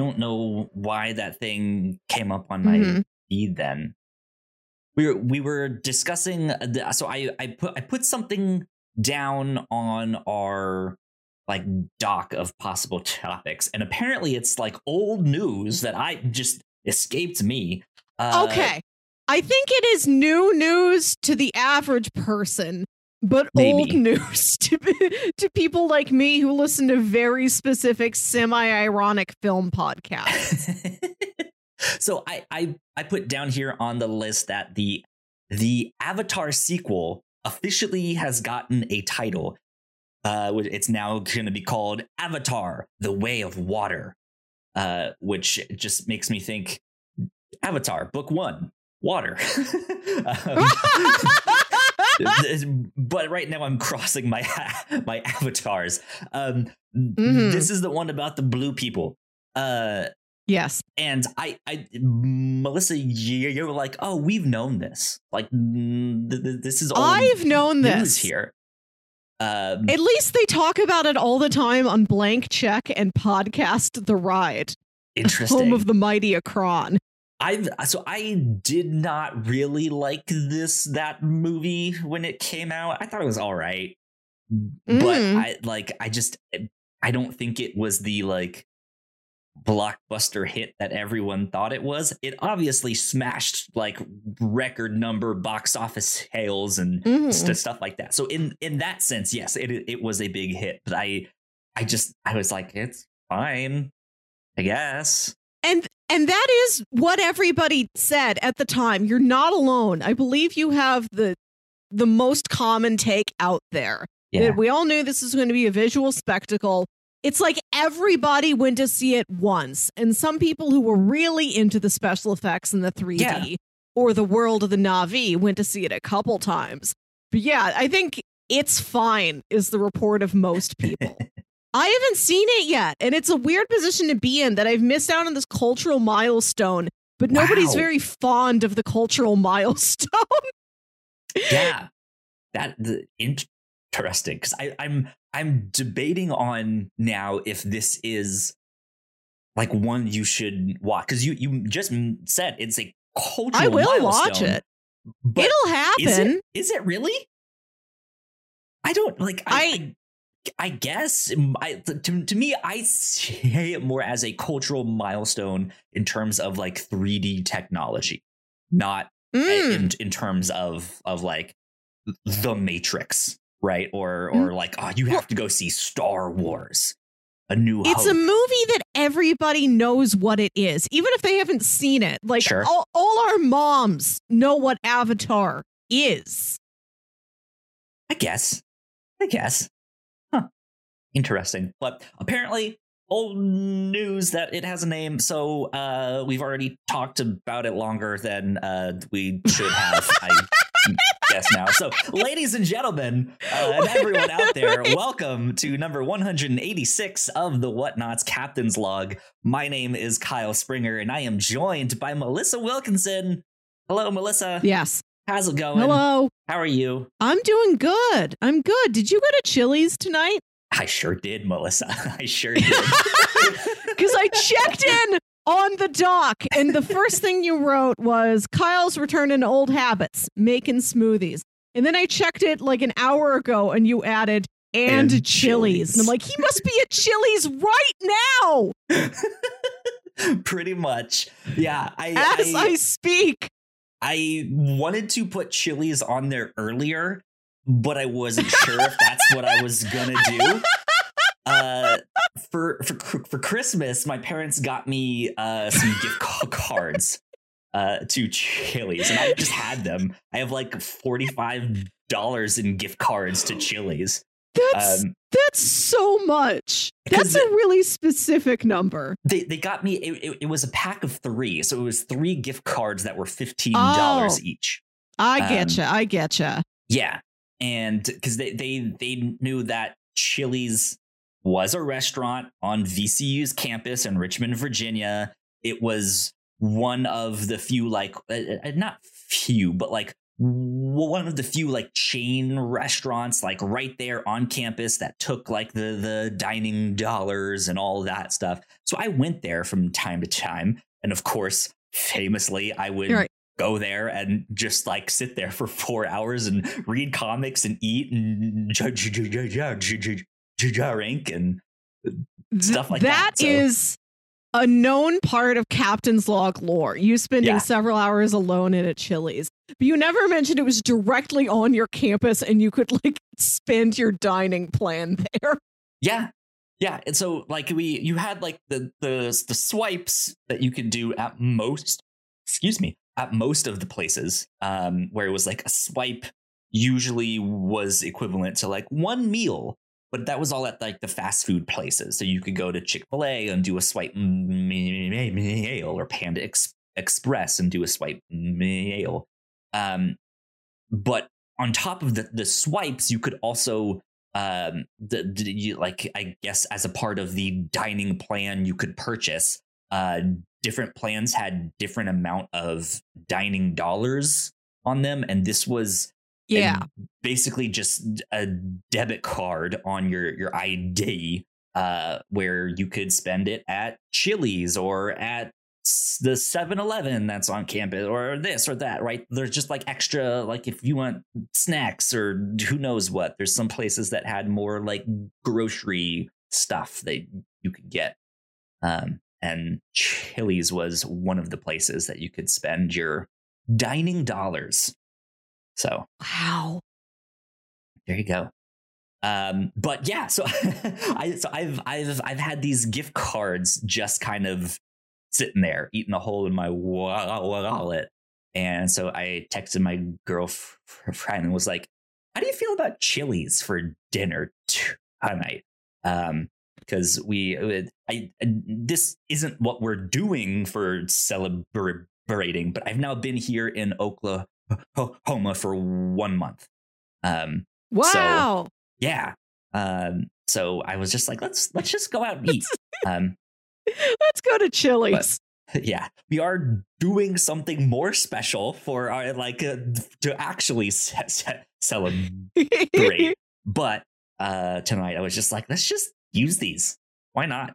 don't know why that thing came up on my Mhm. feed then. We were we were discussing the, so I I put I put something down on our like doc of possible topics and apparently it's like old news that I just escaped me. Uh, okay. I think it is new news to the average person, but old news to to people like me who listen to very specific semi-ironic film podcasts. so I, I I put down here on the list that the the Avatar sequel officially has gotten a title. Uh, it's now going to be called Avatar: The Way of Water, uh, which just makes me think Avatar Book One, Water. Um, but right now I'm crossing my my avatars. Um, Mhm. This is the one about the blue people. Uh, yes. and I, I, Melissa, you- you're like, oh, we've known this. Like, th- th- this is old I've known this. here. Um, At least they talk about it all the time on Blank Check and podcast The Ride, interesting. home of the mighty Akron. I've so I did not really like this that movie when it came out. I thought it was all right, but Mm. I like I just I don't think it was the like blockbuster hit that everyone thought it was. It obviously smashed like record number box office sales and st- stuff like that. So in in that sense, yes, it it was a big hit. But I I just I was like, it's fine, I guess. And and that is what everybody said at the time. You're not alone. I believe you have the the most common take out there. Yeah. That we all knew this was going to be a visual spectacle. It's like everybody went to see it once. And some people who were really into the special effects and the 3D Yeah. or the world of the Na'vi went to see it a couple times. But yeah, I think it's fine, is the report of most people. I haven't seen it yet, and it's a weird position to be in that I've missed out on this cultural milestone, but nobody's very fond of the cultural milestone. yeah that the interesting because i i'm i'm debating on now if this is like one you should watch because you you just said it's a cultural I will watch it. but It'll happen. is it is it really i don't like i I- I, guess I, to, to me i see it more as a cultural milestone in terms of like 3d technology not uh, Mm. in in terms of of like the Matrix, right? Or mm. or like oh, you have to go see Star Wars, a New It's a movie that everybody knows what it is, even if they haven't seen it. Like Sure. all, all our moms know what Avatar is. I guess, I guess? Interesting, but apparently. Old news that it has a name, so uh, we've already talked about it longer than uh, we should have. I guess now. So, ladies and gentlemen, uh, and everyone out there, welcome to number 186 of the Whatnauts Captain's Log. My name is Kyle Springer, and I am joined by Melissa Wilkinson. Hello, Melissa. Yes. How's it going? Hello. How are you? I'm doing good. I'm good. Did you go to Chili's tonight? I sure did, Melissa. I sure did. Because I checked in on the doc, and the first thing you wrote was Kyle's returning to old habits, making smoothies. And then I checked it like an hour ago, and you added and, And Chili's. And I'm like, he must be at Chili's right now Pretty much. Yeah. I, as I, I, speak. I wanted to put Chili's on there earlier, but I wasn't sure if that's what I was gonna do. Uh, for for for Christmas, my parents got me uh some gift cards uh to Chili's, and I just had them. I have like forty five dollars in gift cards to Chili's. That's Um, that's so much. That's a really specific number. they they got me. It, it, it was a pack of three, so it was three gift cards that were fifteen dollars Oh. each. I Um, getcha. I getcha. Yeah, and because they they they knew that Chili's was a restaurant on VCU's campus in Richmond, Virginia. It was one of the few, like uh, uh, not few, but like one of the few like chain restaurants like right there on campus that took like the the dining dollars and all that stuff. So I went there from time to time, and of course, famously, I would right. Go there and just like sit there for four hours and read comics and eat and drink and stuff like that. That is a known part of Captain's Log lore. You spending several hours alone in a Chili's. But you never mentioned it was directly on your campus and you could like spend your dining plan there. Yeah. Yeah. And so like we you had like the the the swipes that you could do at most excuse me, at most of the places, um, where it was like a swipe usually was equivalent to like one meal but that was all at like the fast food places. So you could go to Chick fil A and do a swipe meal or Panda Ex- Express and do a swipe meal. Um, but on top of the, the swipes, you could also um the, the you, like i guess as a part of the dining plan you could purchase uh different plans had different amount of dining dollars on them and this was yeah. basically just a debit card on your your id uh where you could spend it at chili's or at the 7-eleven that's on campus or this or that right? There's just like extra like if you want snacks or who knows what there's some places that had more like grocery stuff that you could get um and chili's was one of the places that you could spend your dining dollars so wow, there you go. Um, but yeah, so I so I've I've I've had these gift cards just kind of sitting there, eating a hole in my wallet. And so I texted my girlfriend and was like, "How do you feel about Chili's for dinner tonight?" Um, because we, uh, I, this isn't what we're doing for celebrating, but I've now been here in Oklahoma for one month. Um, wow. So, yeah. Um, so I was just like, let's let's just go out and eat. Um, let's go to Chili's. But, yeah, we are doing something more special for our like uh, to actually ce- ce- celebrate. but uh, tonight I was just like, let's just use these. Why not?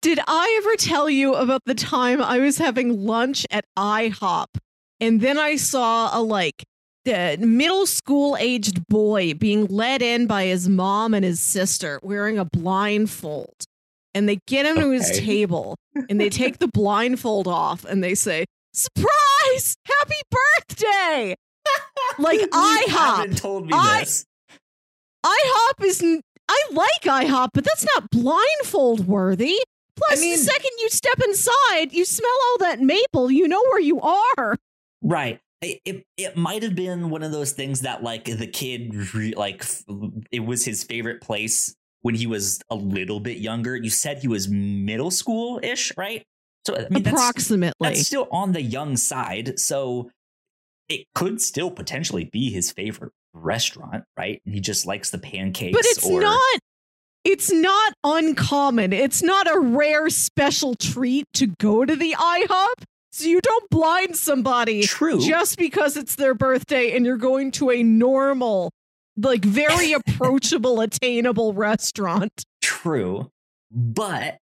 Did I ever tell you about the time I was having lunch at IHOP and then I saw a like the middle school aged boy being led in by his mom and his sister wearing a blindfold. And they get him okay. to his table and they take the blindfold off and they say, Surprise! Happy birthday! like IHOP. told me I, this. IHOP is I like IHOP, but that's not blindfold worthy. Plus, I mean, the second you step inside, you smell all that maple. You know where you are. Right. It, it, it might have been one of those things that like the kid re- like it was his favorite place when he was a little bit younger. You said he was middle school ish, right? So I mean, approximately, that's, that's still on the young side. So it could still potentially be his favorite restaurant, right? He just likes the pancakes. But it's or... not. It's not uncommon. It's not a rare special treat to go to the IHOP. So you don't blind somebody True. just because it's their birthday and you're going to a normal, like very approachable, attainable restaurant. True. But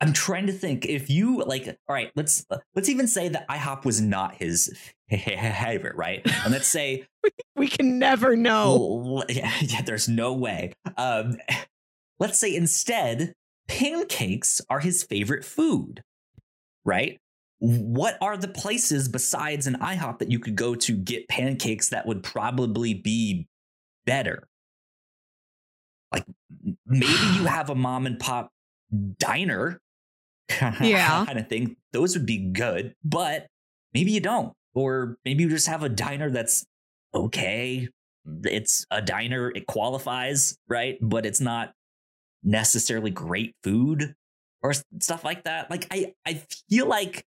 I'm trying to think if you like all right, let's let's even say that IHOP was not his favorite, right? And let's say we can never know. Yeah, yeah there's no way. Um let's say instead pancakes are his favorite food right? What are the places besides an IHOP that you could go to get pancakes that would probably be better? Like maybe you have a mom and pop diner yeah. kind of thing. Those would be good, but maybe you don't. Or maybe you just have a diner that's okay. It's a diner, it qualifies, right? But it's not necessarily great food or stuff like that. Like I I feel like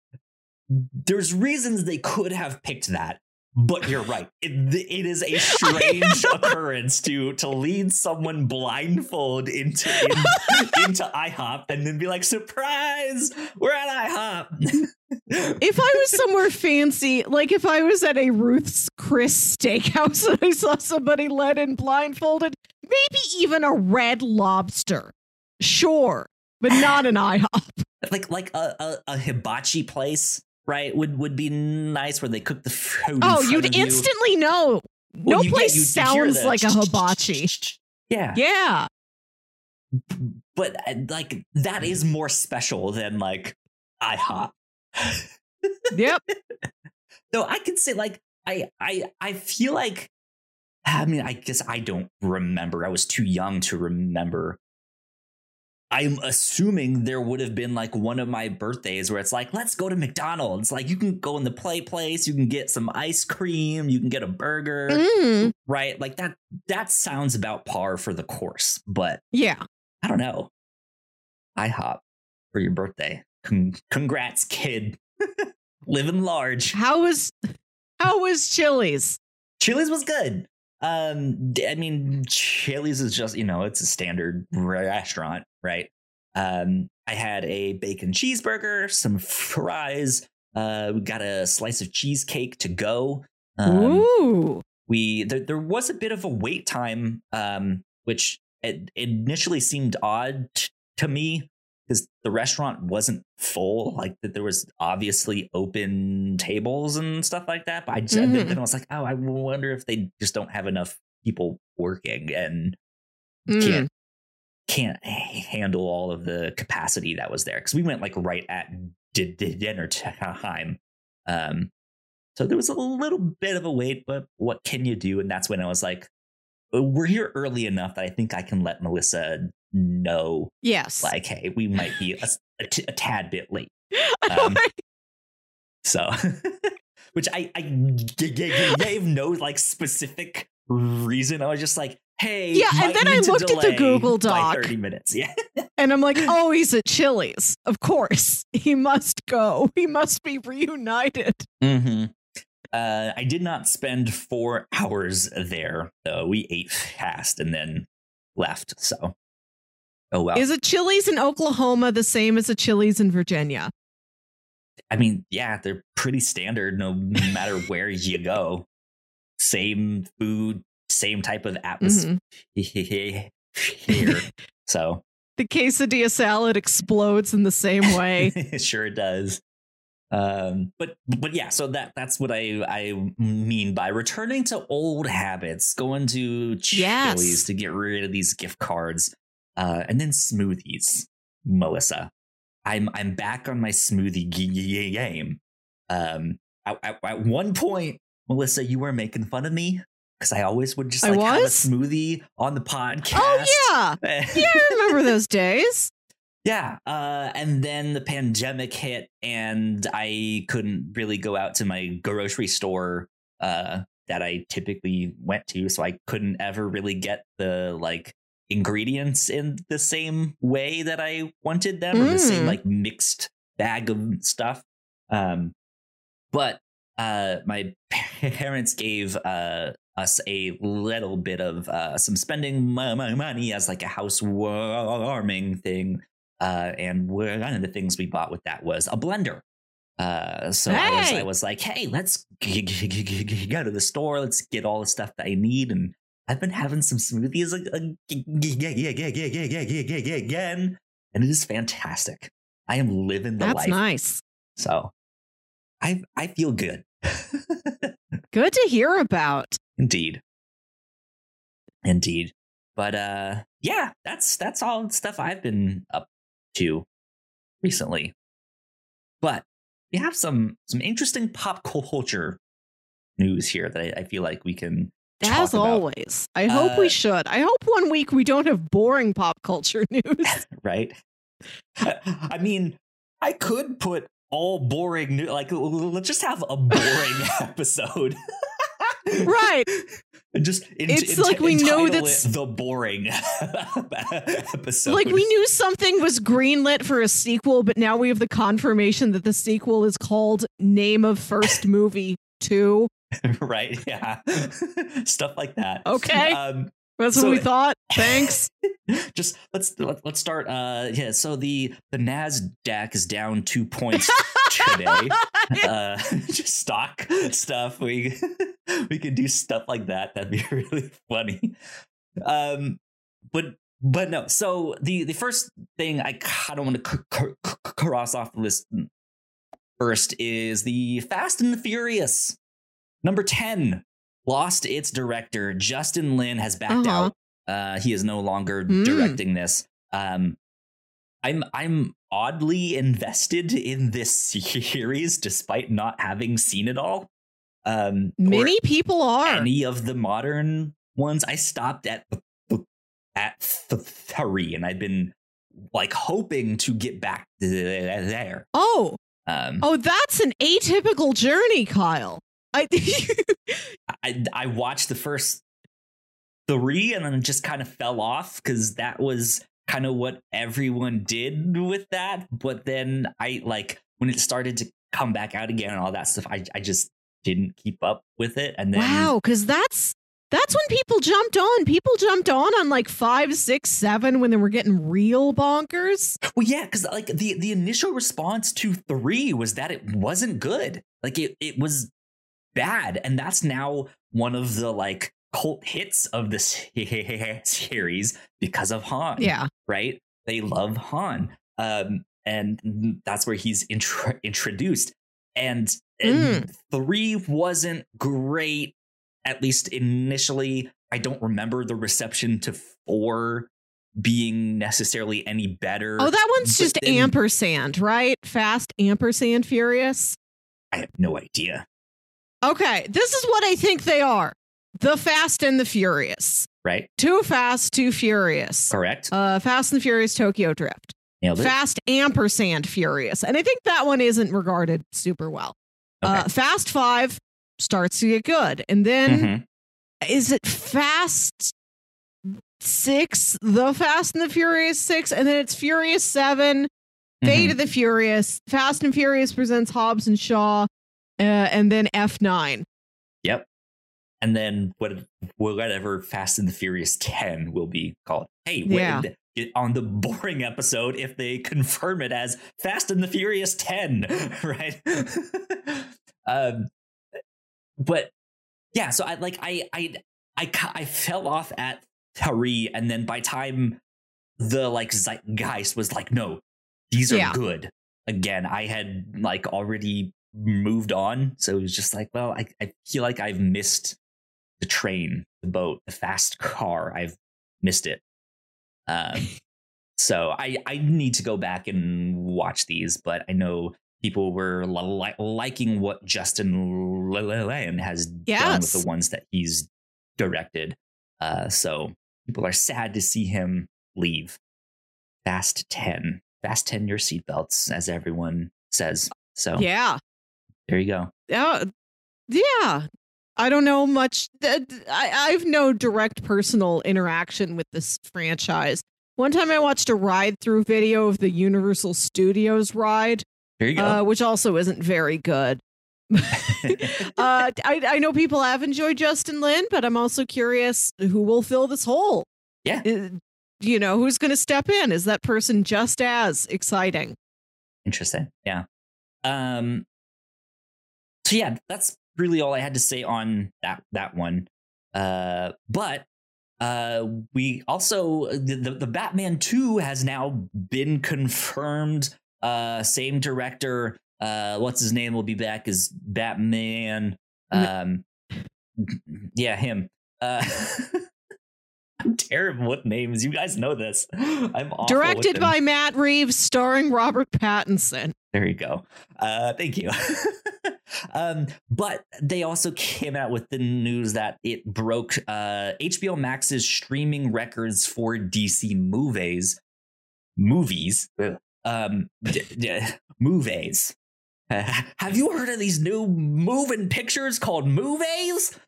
there's reasons they could have picked that. But you're right. It, it is a strange occurrence to to lead someone blindfold into in, into IHOP and then be like, "Surprise, we're at IHOP." if I was somewhere fancy, like if I was at a Ruth's Chris steakhouse and I saw somebody led in blindfolded, maybe even a red lobster. Sure, but not an IHOP. like like a, a, a hibachi place, right? Would would be nice where they cook the food. Oh, you'd of you. instantly know. No place you'd- you'd hear sounds like a hibachi. Yeah, Yeah. but uh, like that is more special than like IHOP. Yep. Though I can say like I I I feel like I mean I guess I don't remember. I was too young to remember. I'm assuming there would have been like one of my birthdays where it's like, let's go to McDonald's. Like you can go in the play place, you can get some ice cream, you can get a burger, Mm, right? Like that that sounds about par for the course, but yeah. I don't know. IHOP for your birthday. Con- congrats, kid. Living large. How was how was Chili's? Chili's was good. Um, I mean, Chili's is just you know it's a standard restaurant, right? Um, I had a bacon cheeseburger, some fries. Uh, we got a slice of cheesecake to go. Um, Ooh. we there, there was a bit of a wait time um which it initially seemed odd t- to me because the restaurant wasn't full like that there was obviously open tables and stuff like that but i just Mhm. then i was like oh i wonder if they just don't have enough people working and Mm. can't can't handle all of the capacity that was there because we went like right at di- di- dinner time um so there was a little bit of a wait but what can you do and that's when i was like "Uh, we're here early enough that i think i can let melissa know Yes. like hey we might be a, a t- a tad bit late um, so which i i g- g- gave no like specific reason i was just like hey Yeah, and then I looked at the Google Doc. 30 minutes yeah And I'm like, oh, he's at Chili's. Of course. He must go. He must be reunited. Mm-hmm. Uh, I did not spend four hours there, though. We ate fast and then left. So, oh well. Is a Chili's in Oklahoma the same as a Chili's in Virginia? I mean, yeah, they're pretty standard no matter where you go. Same food, same type of atmosphere. Mhm. so, The quesadilla salad explodes in the same way. Sure it sure does. Um, but but yeah, so that that's what I I mean by returning to old habits, going to Chili's Yes. to get rid of these gift cards, uh, and then smoothies. Melissa, I'm I'm back on my smoothie game. Um, at, at, at one point, Melissa, you were making fun of me because I always would just like have a smoothie on the podcast. Oh, yeah. Yeah, I remember those days. Yeah, uh, and then the pandemic hit, and I couldn't really go out to my grocery store uh, that I typically went to, so I couldn't ever really get the like ingredients in the same way that I wanted them, or the same Mm. like mixed bag of stuff. Um, but uh, my parents gave uh, us a little bit of uh, some spending mo- mo- money as like a housewarming thing. Uh, and one of the things we bought with that was a blender. Uh, so I, was, I was like, hey, let's g- g- g- go to the store. Let's get all the stuff that I need. And I've been having some smoothies again, and it is fantastic. I am living the That's life. Nice. So, I I feel good. good to hear about. Indeed. Indeed. But uh yeah, that's that's all stuff I've been up to recently. But we have some some interesting pop culture news here that I, I feel like we can as always. I hope we Uh, should. I hope one week we don't have boring pop culture news. right? I mean, I could put all boring new like let's just have a boring episode. right. Just in, It's like we know that's- the boring episode. Like we knew something was greenlit for a sequel, but now we have the confirmation that the sequel is called Name of First Movie 2. right? Yeah, stuff like that. Okay. Um, That's So- what we thought. Thanks. just let's let, let's start. Uh, yeah. So the the Nasdaq is down two points today. uh, just stock stuff. We we could do stuff like that. That'd be really funny. Um, but but no. So the the first thing I kind of want to c- c- cross off the list first is the Fast and the Furious number ten lost its director. Justin Lin has backed Uh-huh. out. Uh, he is no longer Mm. directing this. Um, I'm I'm oddly invested in this series despite not having seen it all. Um, Many people are. any of the modern ones. I stopped at at th- three, and I've been like hoping to get back there. oh, Um, oh, that's an atypical journey, Kyle. I I I watched the first three and then it just kind of fell off because that was kind of what everyone did with that. But then I like when it started to come back out again and all that stuff, I I just didn't keep up with it. And then wow, because that's that's when people jumped on. People jumped on on like five, six, seven when they were getting real bonkers. Well, yeah, because like the the initial response to three was that it wasn't good. Like it it was bad, and that's now one of the like cult hits of the series because of Han. Yeah, right? They love Han, um, and that's where he's intro- introduced. And, and three wasn't great, at least initially. I don't remember the reception to four being necessarily any better. Oh, that one's But just then- ampersand, right? Fast ampersand furious. I have no idea. Okay, this is what I think they are. The Fast and the Furious. Right? Too Fast, Too Furious. Correct. Uh, Fast and the Furious Tokyo Drift. Nailed it. Fast ampersand Furious. And I think that one isn't regarded super well. Uh, Fast Five starts to get good. And then Mhm. is it Fast Six, The Fast and the Furious Six? And then it's Furious 7 Fate Mhm. of the Furious, Fast and Furious presents Hobbs and Shaw, uh, and then F9. Yep. And then what whatever Fast and the Furious 10 will be called. Hey, Yeah. it- on the boring episode, if they confirm it as Fast and the Furious 10, right? um, but yeah, so I like I I I I fell off at three, and then by time the like zeitgeist was like, no, these are Yeah. good. Again, I had like already moved on, so it was just like, well, I I feel like I've missed the train, the boat, the fast car. I've missed it. Um, so I I need to go back and watch these, but I know people were li- liking what Justin Lin has done with the ones that he's directed. Uh, so people are sad to see him leave. Fast ten, fast ten your seatbelts, as everyone says. So Yeah. There you go. Uh, yeah. I don't know much. th- I, I've no direct personal interaction with this franchise. One time I watched a ride through video of the Universal Studios ride, There you go. uh, which also isn't very good. uh, I, I know people have enjoyed Justin Lin, but I'm also curious who will fill this hole. Yeah. Uh, you know, who's going to step in? Is that person just as exciting? Interesting. Yeah. Um so yeah, that's really all I had to say on that that one. Uh but uh we also the, the, the Batman 2 has now been confirmed. Uh same director. Uh what's his name will be back as Batman. Um yeah, him. Uh I'm terrible with names. You guys know this. I'm Directed by Matt Reeves, starring Robert Pattinson. There you go. Uh, thank you. um, but they also came out with the news that it broke uh, HBO Max's streaming records for DC movies. Movies. Ugh. Um, d- d- movies. Uh, have you heard of these new moving pictures called movies?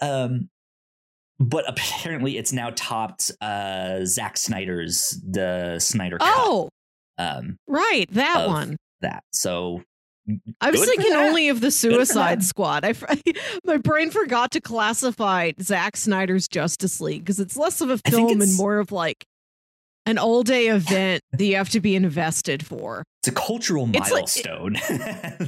Um, but apparently it's now topped uh, Zack Snyder's the Snyder Cut. Oh, Um, right, that one. that. So I was good thinking only of the Suicide. Squad. I, my brain forgot to classify Zack Snyder's Justice League because it's less of a film and more of like an all day event that you have to be invested for. It's a cultural It's like- milestone.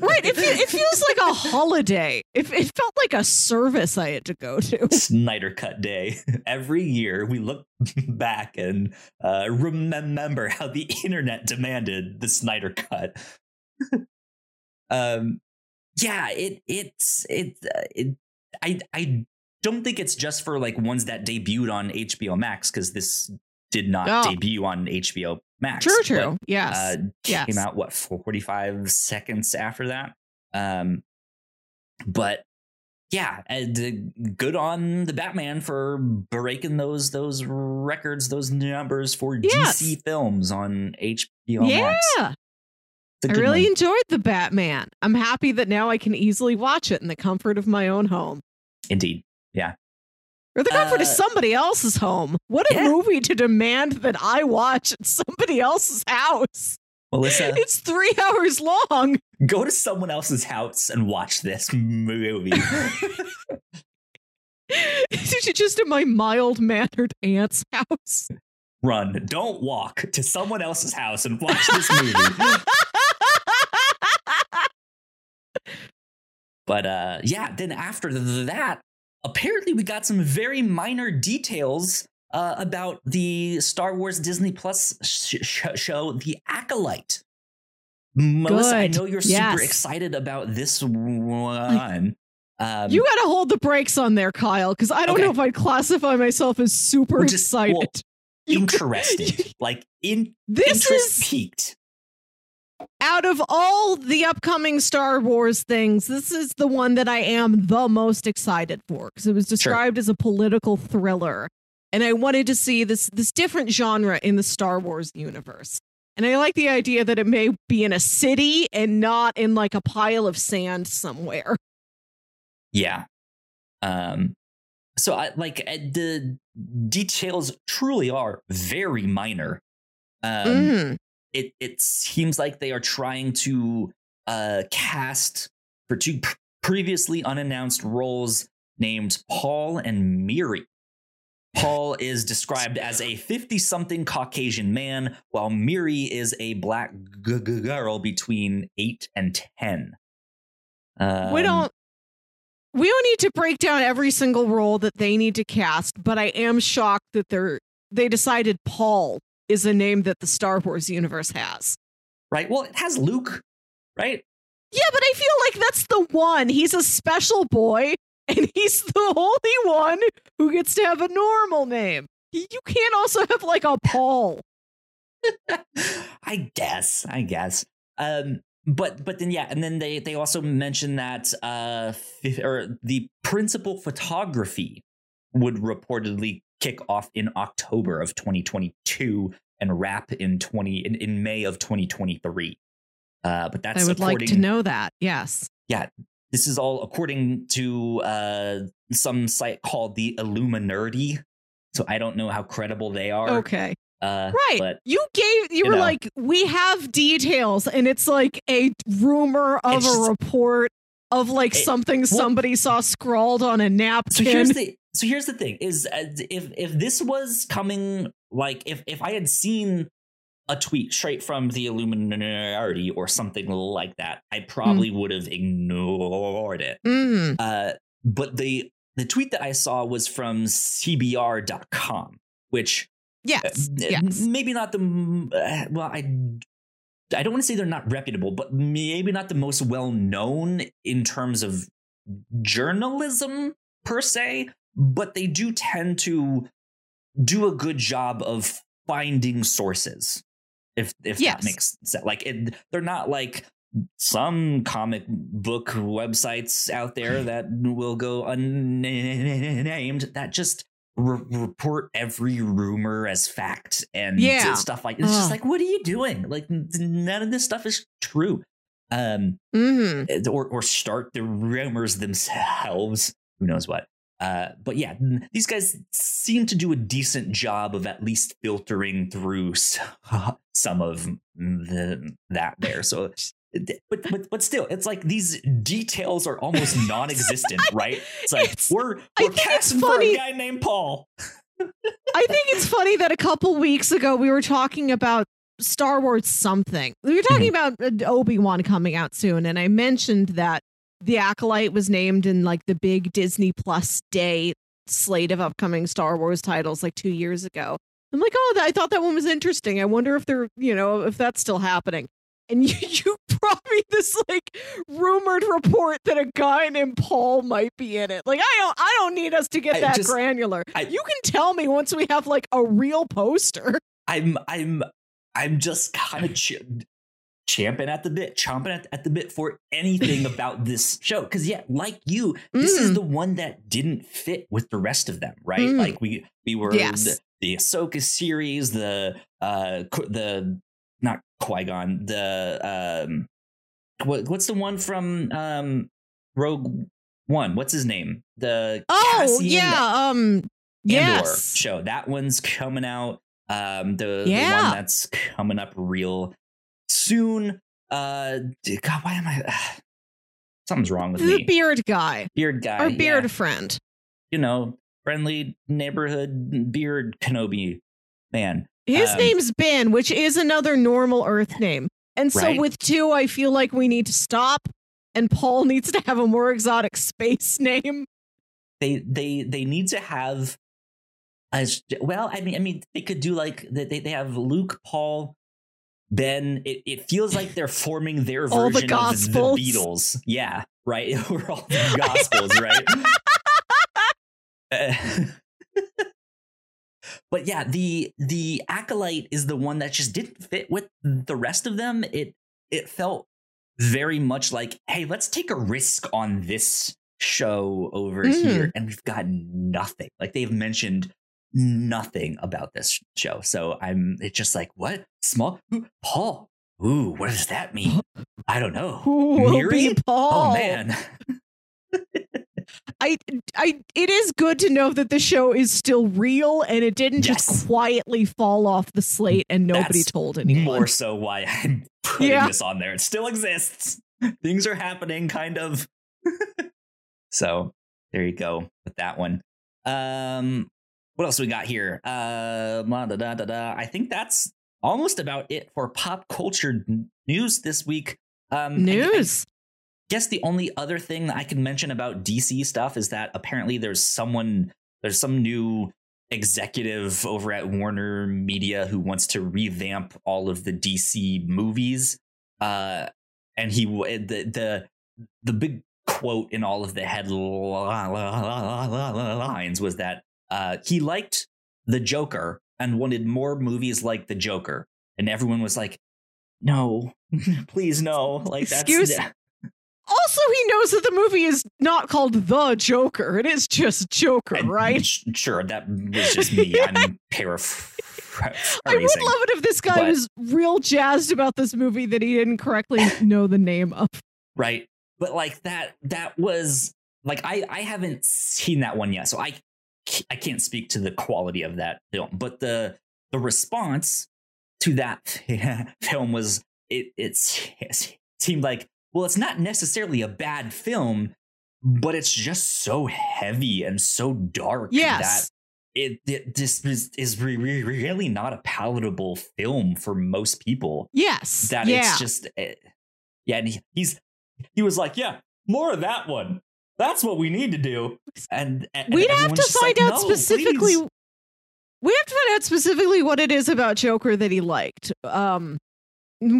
Right. It, it feels like a holiday. It, it felt like a service I had to go to. Snyder Cut Day. Every year we look back and uh, remember how the internet demanded the Snyder Cut. um, yeah, it it's it, uh, it I I don't think it's just for like ones that debuted on HBO Max because this did not Oh. debut on HBO Max. True, but, true. Yes. uh, Yes. came out what 45 seconds after that um but yeah and, uh, good on the batman for breaking those those records those numbers for Yes. dc films on hbo yeah. max I really one. enjoyed the Batman. I'm happy that now I can easily watch it in the comfort of my own home. indeed Or the comfort of Uh, somebody else's home. What a yeah. movie to demand that I watch at somebody else's house. melissa It's three hours long. go to someone else's house and watch this movie just in my mild mannered aunt's house. run don't walk to someone else's house and watch this movie But uh, yeah, then after that, apparently we got some very minor details uh, about the Star Wars Disney Plus sh- sh- show, The Acolyte. Melissa, I know you're Yes. super excited about this one. Um, you got to hold the brakes on there, Kyle, because I don't Okay. know if I'd classify myself as super just- excited. well, interested, like in This interest is peaked. Out of all the upcoming Star Wars things, this is the one that I am the most excited for because it was described as a political thriller, and I wanted to see this this different genre in the Star Wars universe. And I like the idea that it may be in a city and not in like a pile of sand somewhere. Yeah. Um so I like uh, the details truly are very minor. Um Mhm. It it seems like they are trying to uh cast for two pr- previously unannounced roles named Paul and Miri. Paul is described as a 50 something Caucasian man, while Miri is a black g- g- girl between 8 and 10. Um, we don't we don't need to break down every single role that they need to cast, but I am shocked that they're they decided Paul is a name that the Star Wars universe has. right? Well, it has Luke, right? Yeah, but I feel like that's the one. He's a special boy, and he's the only one who gets to have a normal name. You can't also have like a Paul. I guess, I guess. Um, but but then yeah, and then they they also mentioned that uh, or the principal photography would reportedly kick off in October of 2022 and wrap in 20 in, in May of 2023. Uh, but that's I would like to know that. Yes. Yeah. This is all according to uh, some site called the Illuminerdi. So I don't know how credible they are. Okay. Uh, Right. But you gave you, you were know. like, we have details, and it's like a rumor of It's a just- report of like It- something somebody saw scrawled on a so napkin. here's the so here's the thing is uh, if if this was coming like if if I had seen a tweet straight from the Illuminerdi or something like that, I probably would have ignored it. Mhm. Uh, but the the tweet that I saw was from CBR.com, which Yes. Uh, yes. Maybe not the uh, well. I I don't want to say they're not reputable, but maybe not the most well known in terms of journalism per se. But they do tend to do a good job of finding sources. If if Yes. that makes sense, like it, they're not like some comic book websites out there that will go unnamed that just re- report every rumor as fact and Yeah. stuff like it's just like what are you doing? Like none of this stuff is true. Um Mhm. or or start the rumors themselves. Who knows what. Uh but yeah these guys seem to do a decent job of at least filtering through some of the that there. So but, but but still, it's like these details are almost non-existent, right? It's like It's- we're we're casting for a guy named Paul. I think it's funny that a couple weeks ago we were talking about Star Wars something. We were talking about uh, Obi Wan coming out soon, and I mentioned that the Acolyte was named in like the big Disney Plus Day slate of upcoming Star Wars titles like two years ago. I'm like, oh, I thought that one was interesting. I wonder if they're, you know, if that's still happening. And you, you brought me this like rumored report that a guy named Paul might be in it. Like, I don't, I don't need us to get I that just- granular. I- you can tell me once we have like a real poster. I'm I'm I'm just kind of ch- champing at the bit, chomping at, at the bit for anything about this show. Because yeah, like you, this is Mm. the one that didn't fit with the rest of them, right? Mm. Like we we were Yes. the, the Ahsoka series, the uh the not Qui Gon, the um what what's the one from um Rogue One? What's his name? The Oh Cassian yeah, um, Andor yes. show. That one's coming out. Um, the, the one that's coming up real soon. Uh, God, why am I? something's wrong with The me. beard guy, beard guy, our beard yeah. friend. you know, friendly neighborhood beard Kenobi man. His Um, name's Ben, which is another normal Earth name. And so Right. with two, I feel like we need to stop. And Paul needs to have a more exotic space name. They they they need to have as well. I mean, I mean, they could do like they they have Luke, Paul. Ben, it, it feels like they're forming their All the version of the Beatles. Yeah, right. We're all the Gospels, right? Uh, but yeah, the the acolyte is the one that just didn't fit with the rest of them. It it felt very much like, hey, let's take a risk on this show over Mhm. here, and we've got nothing. Like they've mentioned nothing about this show, so I'm. It's just like what small Paul. Ooh, what does that mean? I don't know. Who will Miri? be Paul? Oh man. I, I, it is good to know that the show is still real and it didn't Yes. just quietly fall off the slate and nobody That's told anyone. more so why I'm putting Yeah. this on there. It still exists. Things are happening, kind of. so there you go with that one. Um, what else we got here? Uh, da da da da. I think that's almost about it for pop culture news this week. Um, News. Guess the only other thing that I can mention about DC stuff is that apparently there's someone, there's some new executive over at Warner Media who wants to revamp all of the DC movies. Uh, and he the the the big quote in all of the headlines was that uh, he liked the Joker and wanted more movies like the Joker, and everyone was like, "No, please no!" Like that's Excuse- Also, he knows that the movie is not called The Joker. It is just Joker, And right? Sure, that was just me. I'm paraphrasing. I would love it if this guy but- was real jazzed about this movie that he didn't correctly know the name of. right? But like that, that was like I I haven't seen that one yet, so I I can't speak to the quality of that film. But the the response to that film was it it's, it seemed like well, it's not necessarily a bad film, but it's just so heavy and so dark that Yes. it, it this is, is re- re- really not a palatable film for most people Yes. that yeah. it's just eh, yeah and he, he's he was like yeah more of that one that's what we need to do and, and We'd have to find like, out "No, specifically. please." We have to find out specifically what it is about Joker that he liked. Um,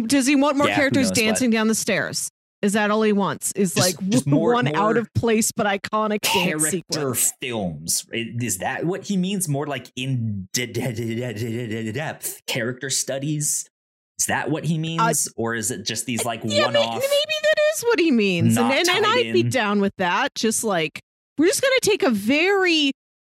does he want more Yeah, characters what? dancing down the stairs? Is that all he wants? Is Just- like just more- one more out of place but iconic character sequence? films is that what he means more like in de- de- de- de- de- de- depth character studies is that what he uh, means or is it just these like Yeah, one-off maybe that is what he means, and and, and I'd be down with that. Just like we're just gonna take a very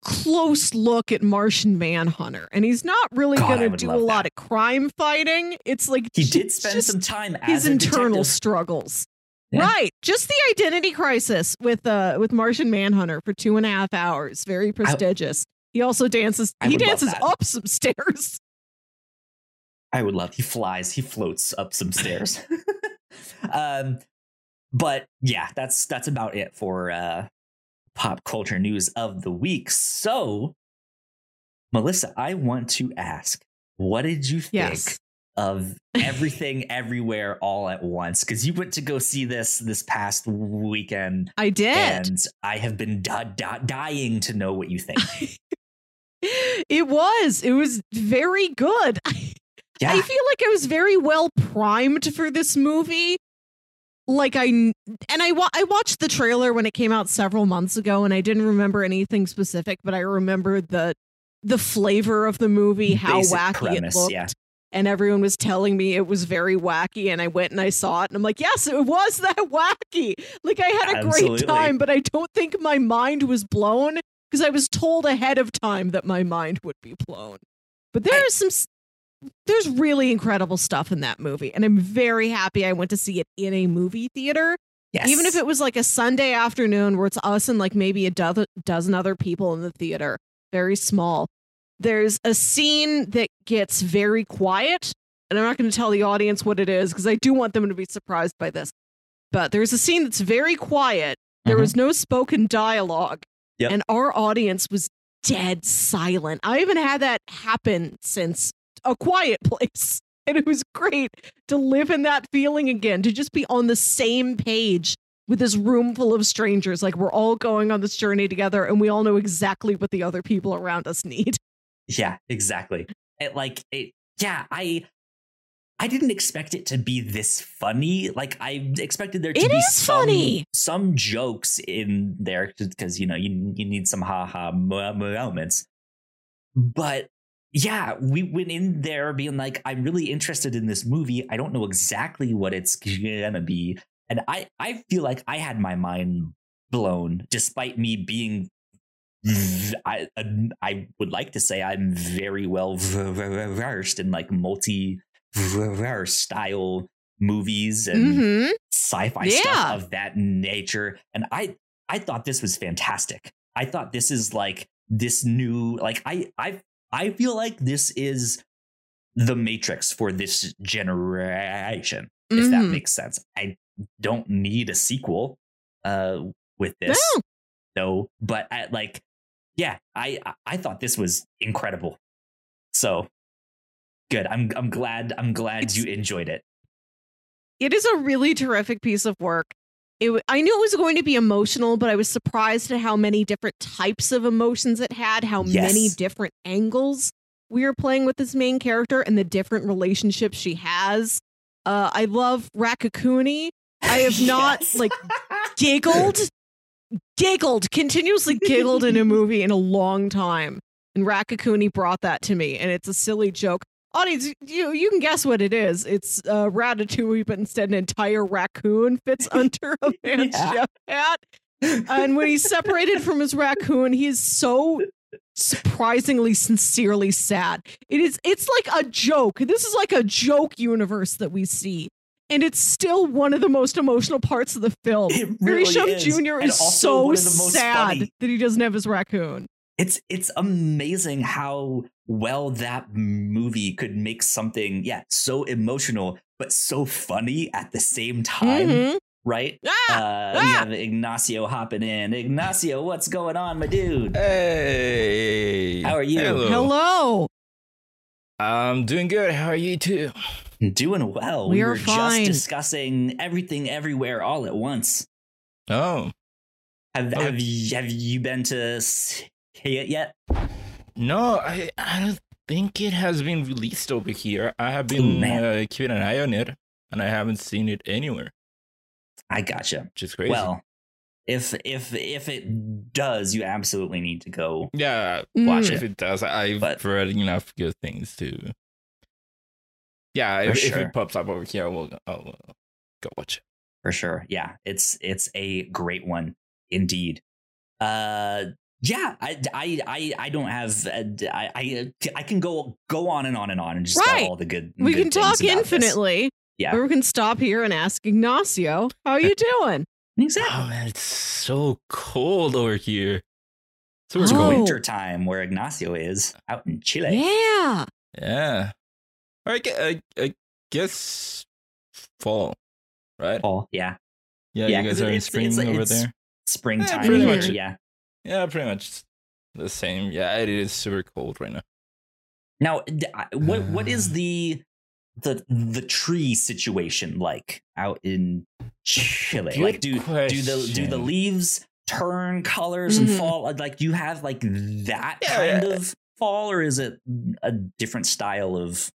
close look at Martian Manhunter, and he's not really God, gonna do a love lot of crime fighting. It's like he did spend some time his as a internal detective. struggles. Yeah. Right, just the identity crisis with uh with Martian Manhunter for two and a half hours. Very prestigious. he also dances. I he dances up some stairs. I would love. He flies. He floats up some stairs. um, but yeah, that's that's about it for uh, pop culture news of the week. So Melissa, I want to ask, what did you think Yes. Of everything everywhere all at once? Because you went to go see this this past weekend, I did. and I have been di- di- dying to know what you think. it was. It was very good. Yeah, I feel like I was very well primed for this movie. Like I and I wa- I watched the trailer when it came out several months ago, and I didn't remember anything specific, but I remember the the flavor of the movie, how Basic wacky premise, it looked. yeah. And everyone was telling me it was very wacky, and I went and I saw it, and I'm like, yes, it was that wacky. Like I had a Absolutely. great time, but I don't think my mind was blown because I was told ahead of time that my mind would be blown. But there's some there's really incredible stuff in that movie and I'm very happy I went to see it in a movie theater. yes. Even if it was like a Sunday afternoon where it's us and like maybe a do- dozen other people in the theater, very small. There's a scene that gets very quiet and I'm not going to tell the audience what it is because I do want them to be surprised by this. But there's a scene that's very quiet. There Mhm. was no spoken dialogue. Yep. And our audience was dead silent. I haven't had that happen since A Quiet Place. And it was great to live in that feeling again, to just be on the same page with this room full of strangers. Like we're all going on this journey together and we all know exactly what the other people around us need. Yeah, exactly. It like it yeah, I I didn't expect it to be this funny. Like I expected there to It be some funny. some jokes in there because you know you you need some ha ha mo- moments. But yeah, we went in there being like, I'm really interested in this movie. I don't know exactly what it's gonna be, and I I feel like I had my mind blown, despite me being I I would like to say I'm very well versed in like multi verse style movies and Mm-hmm. sci-fi Yeah. stuff of that nature and I I thought this was fantastic. I thought this is like this new like I I I feel like this is the matrix for this generation if that Mhm. makes sense. I don't need a sequel uh with this No. no but I, like yeah i I- thought this was incredible so good i'm i'm glad i'm glad It's- you enjoyed it it is a really terrific piece of work. It, I knew it was going to be emotional, but I was surprised at how many different types of emotions it had, how many different angles we are playing with this main character and the different relationships she has. Uh, I love Raccacoonie. I have not Yes. like giggled, giggled, continuously giggled in a movie in a long time. And Raccacoonie brought that to me, and it's a silly joke. Audience, you you can guess what it is. It's uh, Ratatouille, but instead an entire raccoon fits under a man's Yeah. chef hat. And when he's separated from his raccoon, he is so surprisingly sincerely sad. It is it's like a joke. This is like a joke universe that we see. And it's still one of the most emotional parts of the film. It really Grisham is. Jr. And is so one of the most sad funny. that he doesn't have his raccoon. it's it's amazing how well that movie could make something yeah so emotional but so funny at the same time Mhm. right Ah! uh we Ah! have ignacio hopping in ignacio what's going on my dude Hey. How are you? Hello. Hello. I'm doing good. How are you too? Doing well We we are were fine. just discussing everything everywhere all at once Oh. Have Okay. have you have you been to see it yet? No, I I don't think it has been released over here. I have been man. uh, keeping an eye on it, and I haven't seen it anywhere, I gotcha. which is crazy. Well, if if if it does, you absolutely need to go yeah, watch Mm. if it it does, I've But- read enough good things to. Yeah, For if, if it pops up over here, we'll I'll uh, go watch it. for sure. Yeah, it's it's a great one indeed. Uh, yeah, I I I, I don't have uh, I I I can go go on and on and on and just Right. all the good. We good can talk things about this. infinitely. Yeah. Or we can stop here and ask Ignacio, how are you doing? Exactly. Oh man, it's so cold over here. So It's Oh. winter time where Ignacio is out in Chile. Yeah. Yeah. Or I, I, I guess fall, right? Fall. Yeah. Yeah, Yeah, you 'cause guys are in spring it's- over it's- there. Springtime. yeah, pretty much. Yeah. Yeah, pretty much. the same. Yeah, it is super cold right now. Now, what what is the the the tree situation like out in Chile? Good like, do do the do the leaves turn colors and Mhm. fall? Like, do you have like that Yeah, kind yeah. of fall, or is it a different style of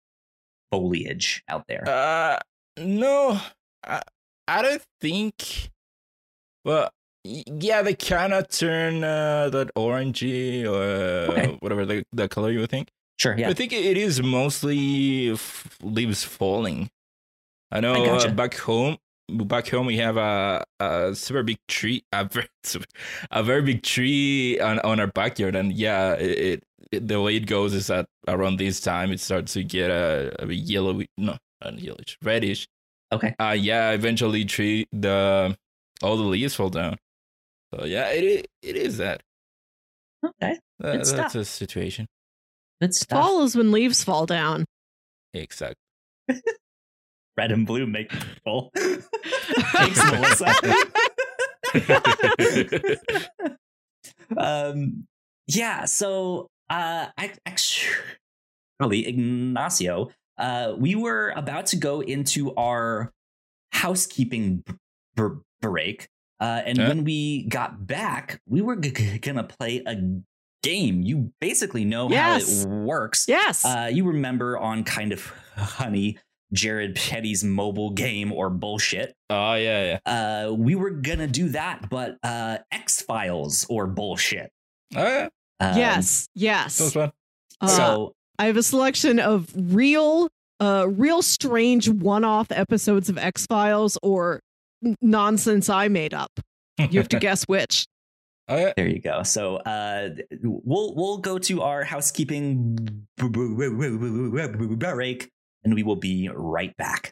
foliage out there? Uh, no, I, I don't think. Well, yeah, they kind of turn uh, that orangey or Okay. whatever the, the color you would think. sure, yeah. I think it is mostly f- leaves falling. I know I gotcha. uh, back home, back home we have a, a super big tree, a very a very big tree on, on our backyard, and yeah, it, it the way it goes is that around this time it starts to get a, a yellow, no, not yellowish, reddish. Okay. Uh yeah, eventually tree the all the leaves fall down. So yeah, it it is that. Okay, That- Good stuff. that's a situation. good stuff. Fall is when leaves fall down. Exactly. Red and blue make people. Thanks, Melissa. um yeah so uh I, actually ignacio uh we were about to go into our housekeeping b- break uh and when we got back we were g- gonna play a game you basically know Yes. how it works Yes. uh you remember on kind of honey jared petty's mobile game or bullshit Oh yeah, yeah. uh, we were gonna do that, but uh, X Files or bullshit. Oh yeah. Um, yes. Yes. That was fun. Uh, so I have a selection of real, uh, real strange one-off episodes of X Files or n- nonsense I made up. You have to guess which. Oh yeah. there you go. So uh, we'll we'll go to our housekeeping break, and we will be right back.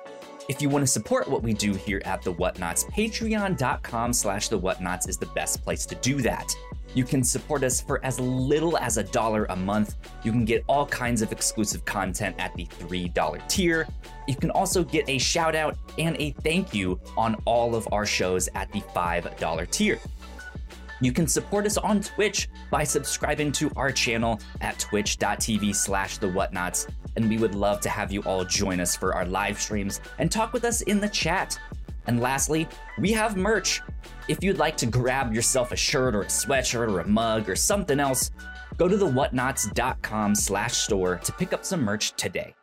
If you want to support what we do here at The Whatnauts, patreon.com slash The Whatnauts is the best place to do that. You can support us for as little as a dollar a month. You can get all kinds of exclusive content at the $3 tier. You can also get a shout out and a thank you on all of our shows at the $5 tier. You can support us on Twitch by subscribing to our channel at twitch.tv slash the whatnauts. And we would love to have you all join us for our live streams and talk with us in the chat. And lastly, we have merch. If you'd like to grab yourself a shirt or a sweatshirt or a mug or something else, go to the whatnauts.com slash store to pick up some merch today.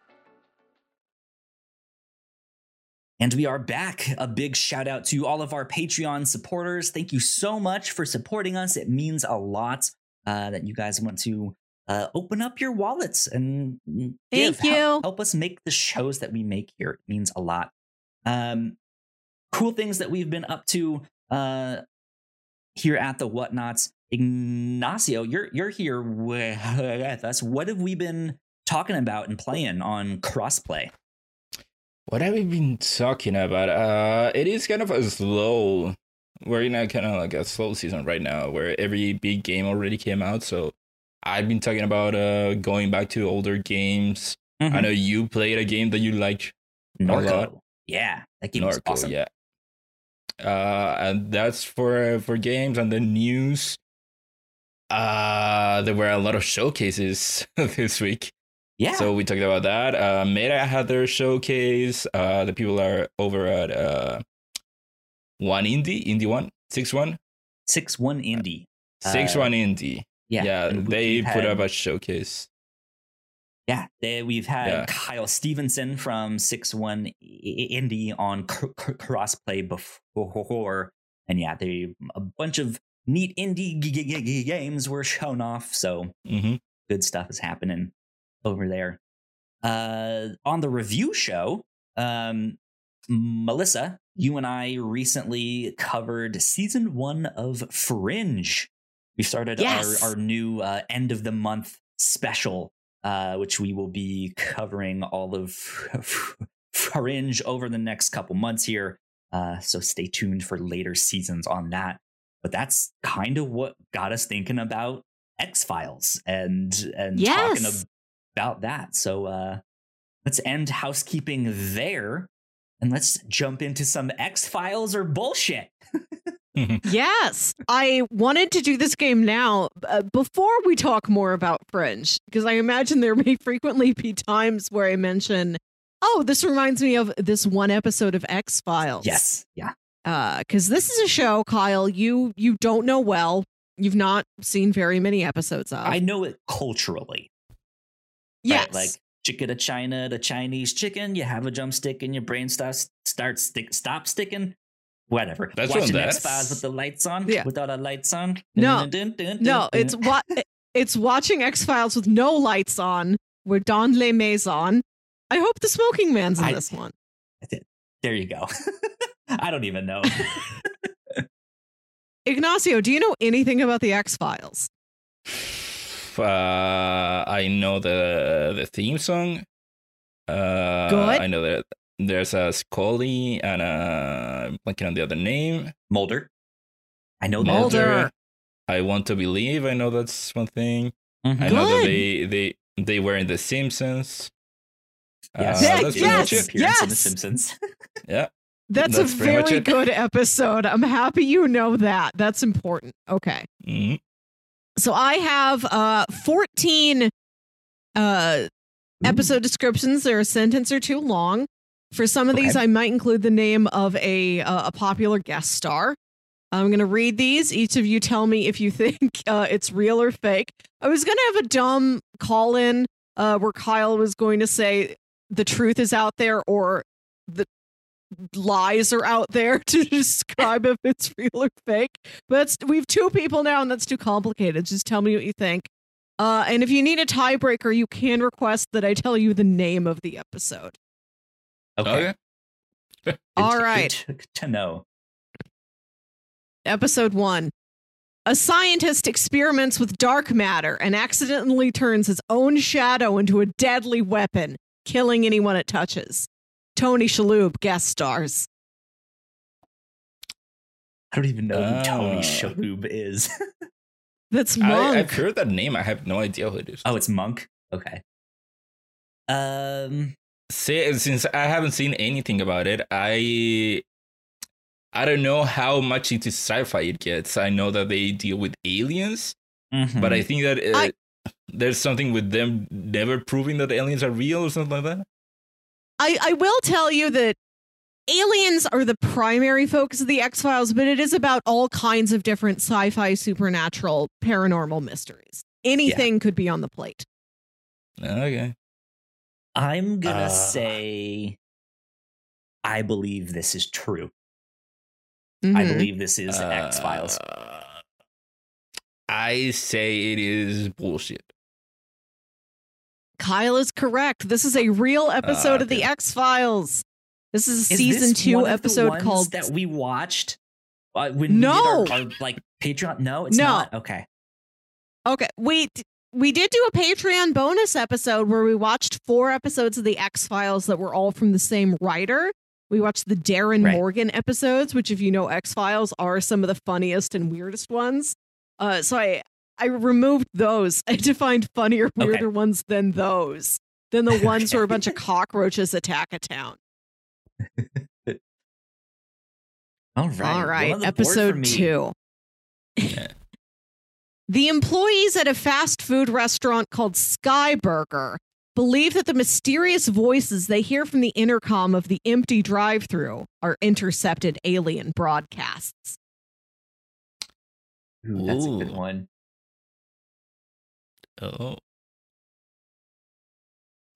And we are back. A big shout out to all of our Patreon supporters. Thank you so much for supporting us. It means a lot uh, that you guys want to uh, open up your wallets and mm, Thank give, hel- you. help us make the shows that we make here. It means a lot. Um, cool things that we've been up to uh, here at the Whatnauts. Ignacio, you're you're here with us. What have we been talking about and playing on crossplay? What have we been talking about? Uh, it is kind of a slow. We're in a kind of like a slow season right now, where every big game already came out. So I've been talking about uh going back to older games. Mm-hmm. I know you played a game that you liked, lot. Yeah, that game was awesome. Yeah. Uh, and that's for for games and the news. Uh, there were a lot of showcases this week. Yeah. So we talked about that. Uh, Meta had their showcase. Uh, the people are over at uh, one indie, indie one, six one, six one indie. six Uh, one indie. Yeah, Yeah, they put had- up a showcase. Yeah, they, we've had Yeah. Kyle Stevenson from Six One Indie on cr- cr- crossplay before, and yeah, they a bunch of neat indie g- g- g- games were shown off. So hmm good stuff is happening over there. Uh, on the review show, um, Melissa, you and I recently covered season one of Fringe. We started Yes. our, our new uh, end of the month special uh, which we will be covering all of Fringe over the next couple months here. Uh, so stay tuned for later seasons on that. But that's kind of what got us thinking about X Files and and talking Yes. about that. So uh, let's end housekeeping there and let's jump into some X Files or bullshit. Yes, I wanted to do this game now uh, before we talk more about Fringe, because I imagine there may frequently be times where I mention, "Oh, this reminds me of this one episode of X Files." Yes, yeah. because this is a show, Kyle. You you don't know well. You've not seen very many episodes of. I know it culturally. yes, Right? Like chicken to China, the Chinese chicken, you have a drumstick and your brain starts starts stick stop sticking. Whatever. That's Watching one X Files with the lights on. Yeah. With all the lights on. No. Dun, dun, dun, dun, no, dun. it's what it's watching X Files with no lights on. With Don Le Maison. I hope the smoking man's in I- this one. there you go. I don't even know. Ignacio, do you know anything about the X Files? uh, I know the the theme song. Uh, Good. I know that there's a Scully and a I'm blanking on the other name. Mulder. I know that. Mulder. I want to believe. I know that's one thing. Mhm. I know that they they they were in The Simpsons. Yes. Uh, that's pretty yes, much in The. Simpsons. Yeah. That's, That's a very good episode. I'm happy you know that. That's important. Okay. Mhm. So I have uh 14 uh episode descriptions. They're a sentence or two long. For some of these, I might include the name of a uh, a popular guest star. I'm going to read these. Each of you tell me if you think uh, it's real or fake. I was going to have a dumb call in uh, where Kyle was going to say the truth is out there or the lies are out there to describe if it's real or fake. But we have two people now, and that's too complicated. Just tell me what you think. Uh, and if you need a tiebreaker, you can request that I tell you the name of the episode. Okay. Okay. All Good to- right. good to know. Episode one. A scientist experiments with dark matter and accidentally turns his own shadow into a deadly weapon, killing anyone it touches. Tony Shalhoub guest stars. I don't even know who Tony Ah. Shalhoub is. That's I, Monk. I've heard that name. I have no idea who it is. oh, it's Monk. Okay. Um. Say, since I haven't seen anything about it, I I don't know how much into sci-fi it gets. I know that they deal with aliens, mhm. but I think that uh, I- there's something with them never proving that aliens are real or something like that. I, I will tell you that aliens are the primary focus of the X Files, but it is about all kinds of different sci fi, supernatural, paranormal mysteries. Anything could be on the plate. Okay. I'm gonna Uh. say I believe this is true. I Mhm. believe this is X Files. Uh, I say it is bullshit. Kyle is correct. This is a real episode of the. X Files. This is a Is season this two one of the episode ones called that we watched uh, when No. we did our, our like Patreon. No, it's No. not. Okay. Okay, we we did do a Patreon bonus episode where we watched four episodes of the X Files that were all from the same writer. We watched the Darin Right. Morgan episodes, which, if you know X Files, are some of the funniest and weirdest ones. Uh, so I I removed those to find funnier, Okay. weirder ones than those, than the ones where a bunch of cockroaches attack a town. All right. All right, on the board for episode two. Yeah. The employees at a fast food restaurant called Sky Burger believe that the mysterious voices they hear from the intercom of the empty drive through are intercepted alien broadcasts. Ooh, that's a good Ooh. one. Oh.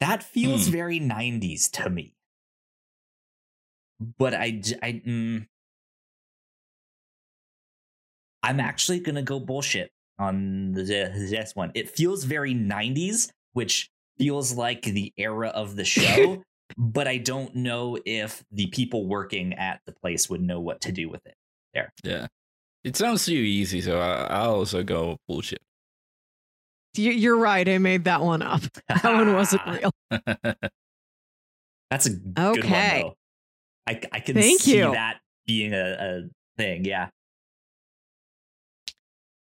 That feels Hmm. very 90s to me. But I, mm, I'm actually gonna go bullshit on the, this one. It feels very 90s, which feels like the era of the show. but I don't know if the people working at the place would know what to do with it. There. Yeah. It sounds too easy, so I, I'll also go bullshit. You- You're right. I made that one up. That one wasn't real. That's a good Okay. one, though. I, I can Thank see you. that being a, a thing. Yeah.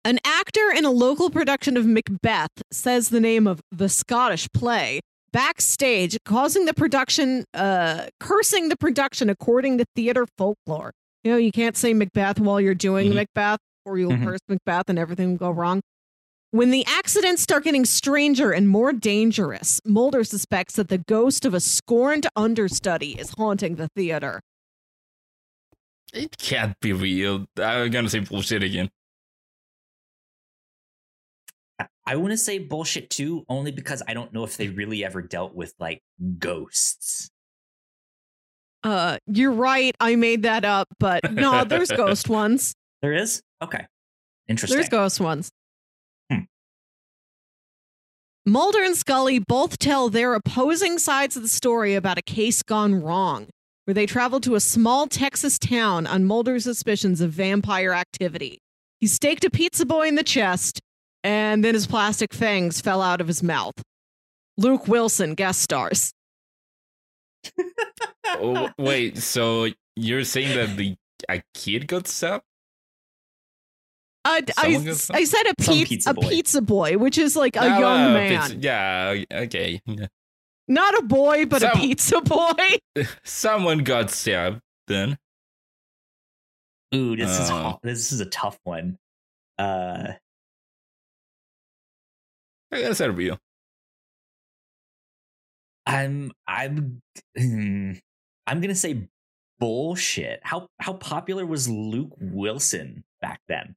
An actor in a local production of Macbeth says the name of the Scottish play backstage, causing the production, uh, cursing the production according to theater folklore. You know, you can't say Macbeth while you're doing Mhm. Macbeth, or you'll Mhm. curse Macbeth and everything will go wrong. When the accidents start getting stranger and more dangerous, Mulder suspects that the ghost of a scorned understudy is haunting the theater. it can't be real. I'm gonna say bullshit again. I- want to say bullshit too, only because I don't know if they really ever dealt with like ghosts. Uh, you're right. I made that up, but no, there's ghost ones. There is? Okay. Interesting. There's ghost ones. Hmm. Mulder and Scully both tell their opposing sides of the story about a case gone wrong, where they traveled to a small Texas town on Mulder's suspicions of vampire activity. He staked a pizza boy in the chest, and then his plastic fangs fell out of his mouth. Luke Wilson guest stars. oh, wait, so you're saying that the a kid got stabbed? I, I, Someone gets- I said a, Some piz- pizza a boy. pizza boy, which is like a Ah, young well, man. it's- Yeah, okay. Not a boy, but a pizza boy. Someone got stabbed then. Ooh, this is Uh. ho- this is a tough one. Uh, I guess that's real. I'm I'm hmm, I'm gonna say bullshit. How how popular was Luke Wilson back then?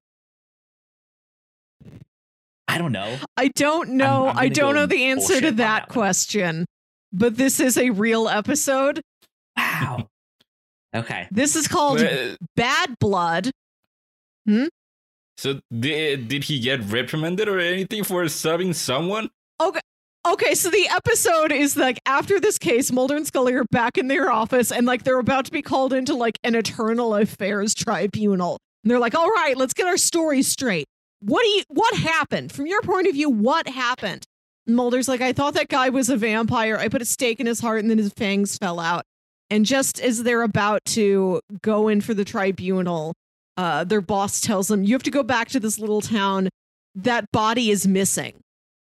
I don't know. I don't know. I'm I gonna don't know the answer to that that question. But this is a real episode. Wow. okay. This is called Bad Blood. So did did he get reprimanded or anything for stabbing someone? Okay. Okay, so the episode is like after this case, Mulder and Scully are back in their office and like they're about to be called into like an eternal affairs tribunal. And they're like, all right, let's get our story straight. What do you what happened? From your point of view, what happened? And Mulder's like, I thought that guy was a vampire. I put a stake in his heart and then his fangs fell out. And just as they're about to go in for the tribunal, uh, their boss tells them, You have to go back to this little town. That body is missing.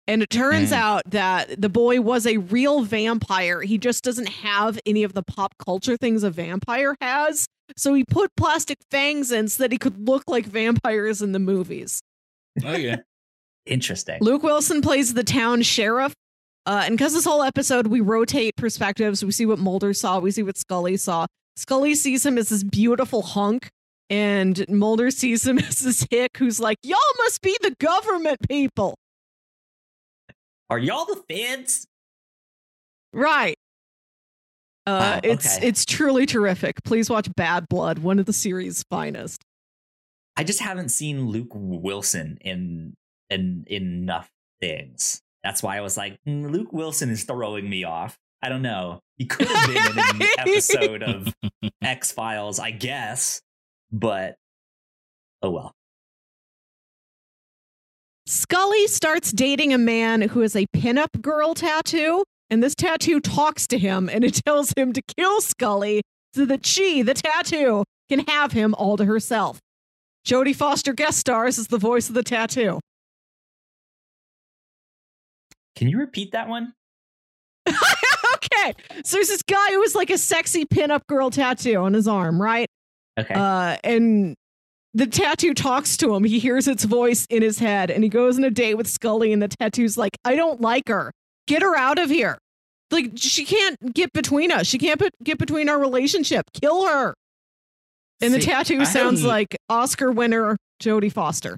And it turns Mm. out that the boy was a real vampire. He just doesn't have any of the pop culture things a vampire has. So he put plastic fangs in so that he could look like vampires in the movies. Oh, yeah. Interesting. Luke Wilson plays the town sheriff. Uh, and because this whole episode, we rotate perspectives. We see what Mulder saw, we see what Scully saw. Scully sees him as this beautiful hunk, and Mulder sees him as this hick who's like, Y'all must be the government people. Are y'all the feds? Right. Uh, Wow, it's okay. it's truly terrific. Please watch Bad Blood, one of the series' finest. I just haven't seen Luke Wilson in in enough things. That's why I was like, "Hmm, Luke Wilson is throwing me off. I don't know. He could have been in an episode of X Files, I guess, but oh well. Scully starts dating a man who has a pinup girl tattoo, and this tattoo talks to him and it tells him to kill Scully so that she, the tattoo, can have him all to herself. Jodie Foster guest stars as the voice of the tattoo. Can you repeat that one? okay, so there's this guy who has like a sexy pinup girl tattoo on his arm, right? Okay. Uh, and the tattoo talks to him. He hears its voice in his head, and he goes on a date with Scully. And the tattoo's like, "I don't like her. Get her out of here. Like she can't get between us. She can't put, get between our relationship. Kill her." And the tattoo I sounds like Oscar winner Jodie Foster.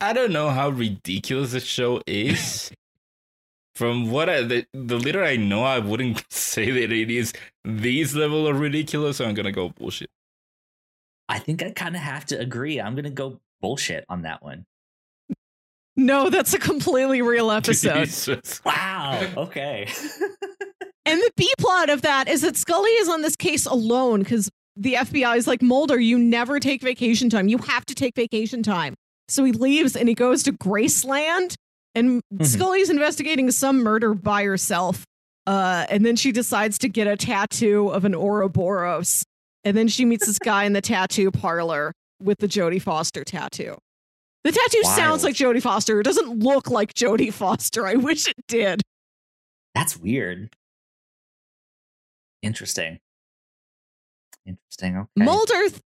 I don't know how ridiculous the show is. From what I the, the little I know, I wouldn't say that it is these level of ridiculous. So I'm gonna go bullshit. I think I kind of have to agree. I'm gonna go bullshit on that one. No, that's a completely real episode. Jesus. Wow. Okay. And the B plot of that is that Scully is on this case alone because the FBI is like, Mulder, you never take vacation time. You have to take vacation time. So he leaves and he goes to Graceland And Mhm. Scully's investigating some murder by herself. Uh, and then she decides to get a tattoo of an Ouroboros. And then she meets this guy in the tattoo parlor with the Jodie Foster tattoo. The tattoo sounds like Jodie Foster. It doesn't look like Jodie Foster. I wish it did. That's weird. Interesting. Interesting. Okay. Mulder, th-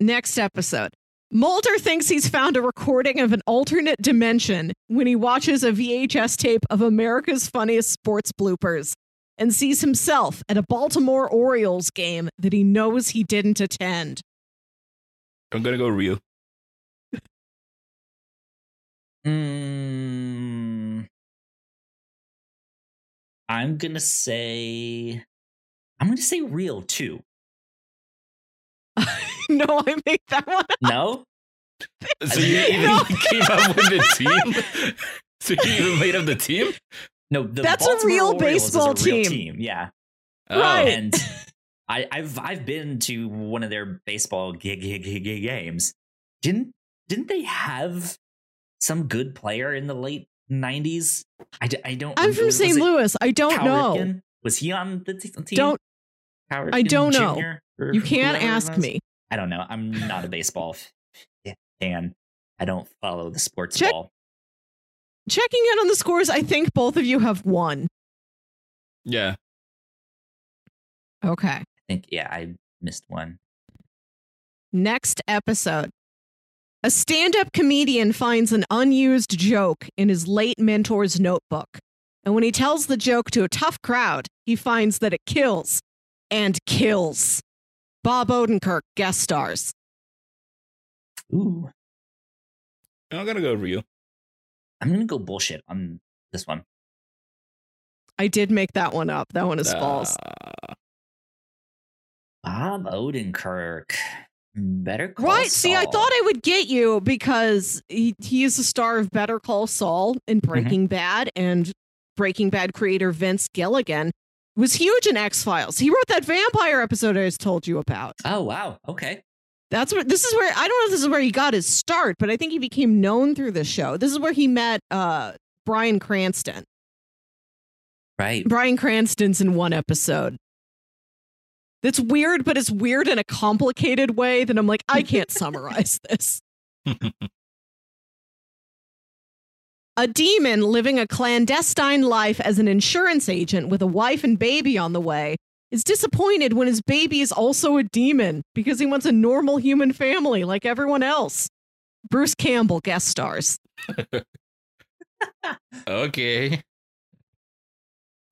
next episode. Mulder thinks he's found a recording of an alternate dimension when he watches a VHS tape of America's Funniest Sports Bloopers and sees himself at a Baltimore Orioles game that he knows he didn't attend. I'm gonna go real. Mm, I'm gonna say. I'm gonna say real too. no, I made that one. up. No. So you even No. came up with the team? So you even made up the team? No, the That's a real Orioles is a baseball real team. Yeah, Oh. Right. and I, I've I've been to one of their baseball g- g- g- g- games. Didn't didn't they have some good player in the late '90s? I, I don't. I'm from St. Louis. I don't Cal know. Ripken? Was he on the team? Don't Cal I don't know. Jr. or you can't ask me. I don't know. I'm not a baseball fan. I don't follow the sports Check- ball. Checking in on the scores, I think both of you have won. Yeah. Okay. I think yeah, I missed one. Next episode. A stand up comedian finds an unused joke in his late mentor's notebook. And when he tells the joke to a tough crowd, he finds that it kills and kills. Bob Odenkirk guest stars. Ooh, I'm gonna go real. I'm gonna go bullshit on this one. I did make that one up. That one is false. Uh, Bob Odenkirk. Better call Right. See, I thought I would get you because he, he is the star of Better Call Saul in Mm-hmm. Breaking Bad, and Breaking Bad creator Vince Gilligan was huge in X Files. He wrote that vampire episode I just told you about. Oh wow. Okay. That's what this is where I don't know if this is where he got his start, but I think he became known through this show. This is where he met uh Bryan Cranston. Right. Bryan Cranston's in one episode. That's weird, but it's weird in a complicated way that I'm like, I can't summarize this. A demon living a clandestine life as an insurance agent with a wife and baby on the way is disappointed when his baby is also a demon because he wants a normal human family like everyone else. Bruce Campbell guest stars. okay.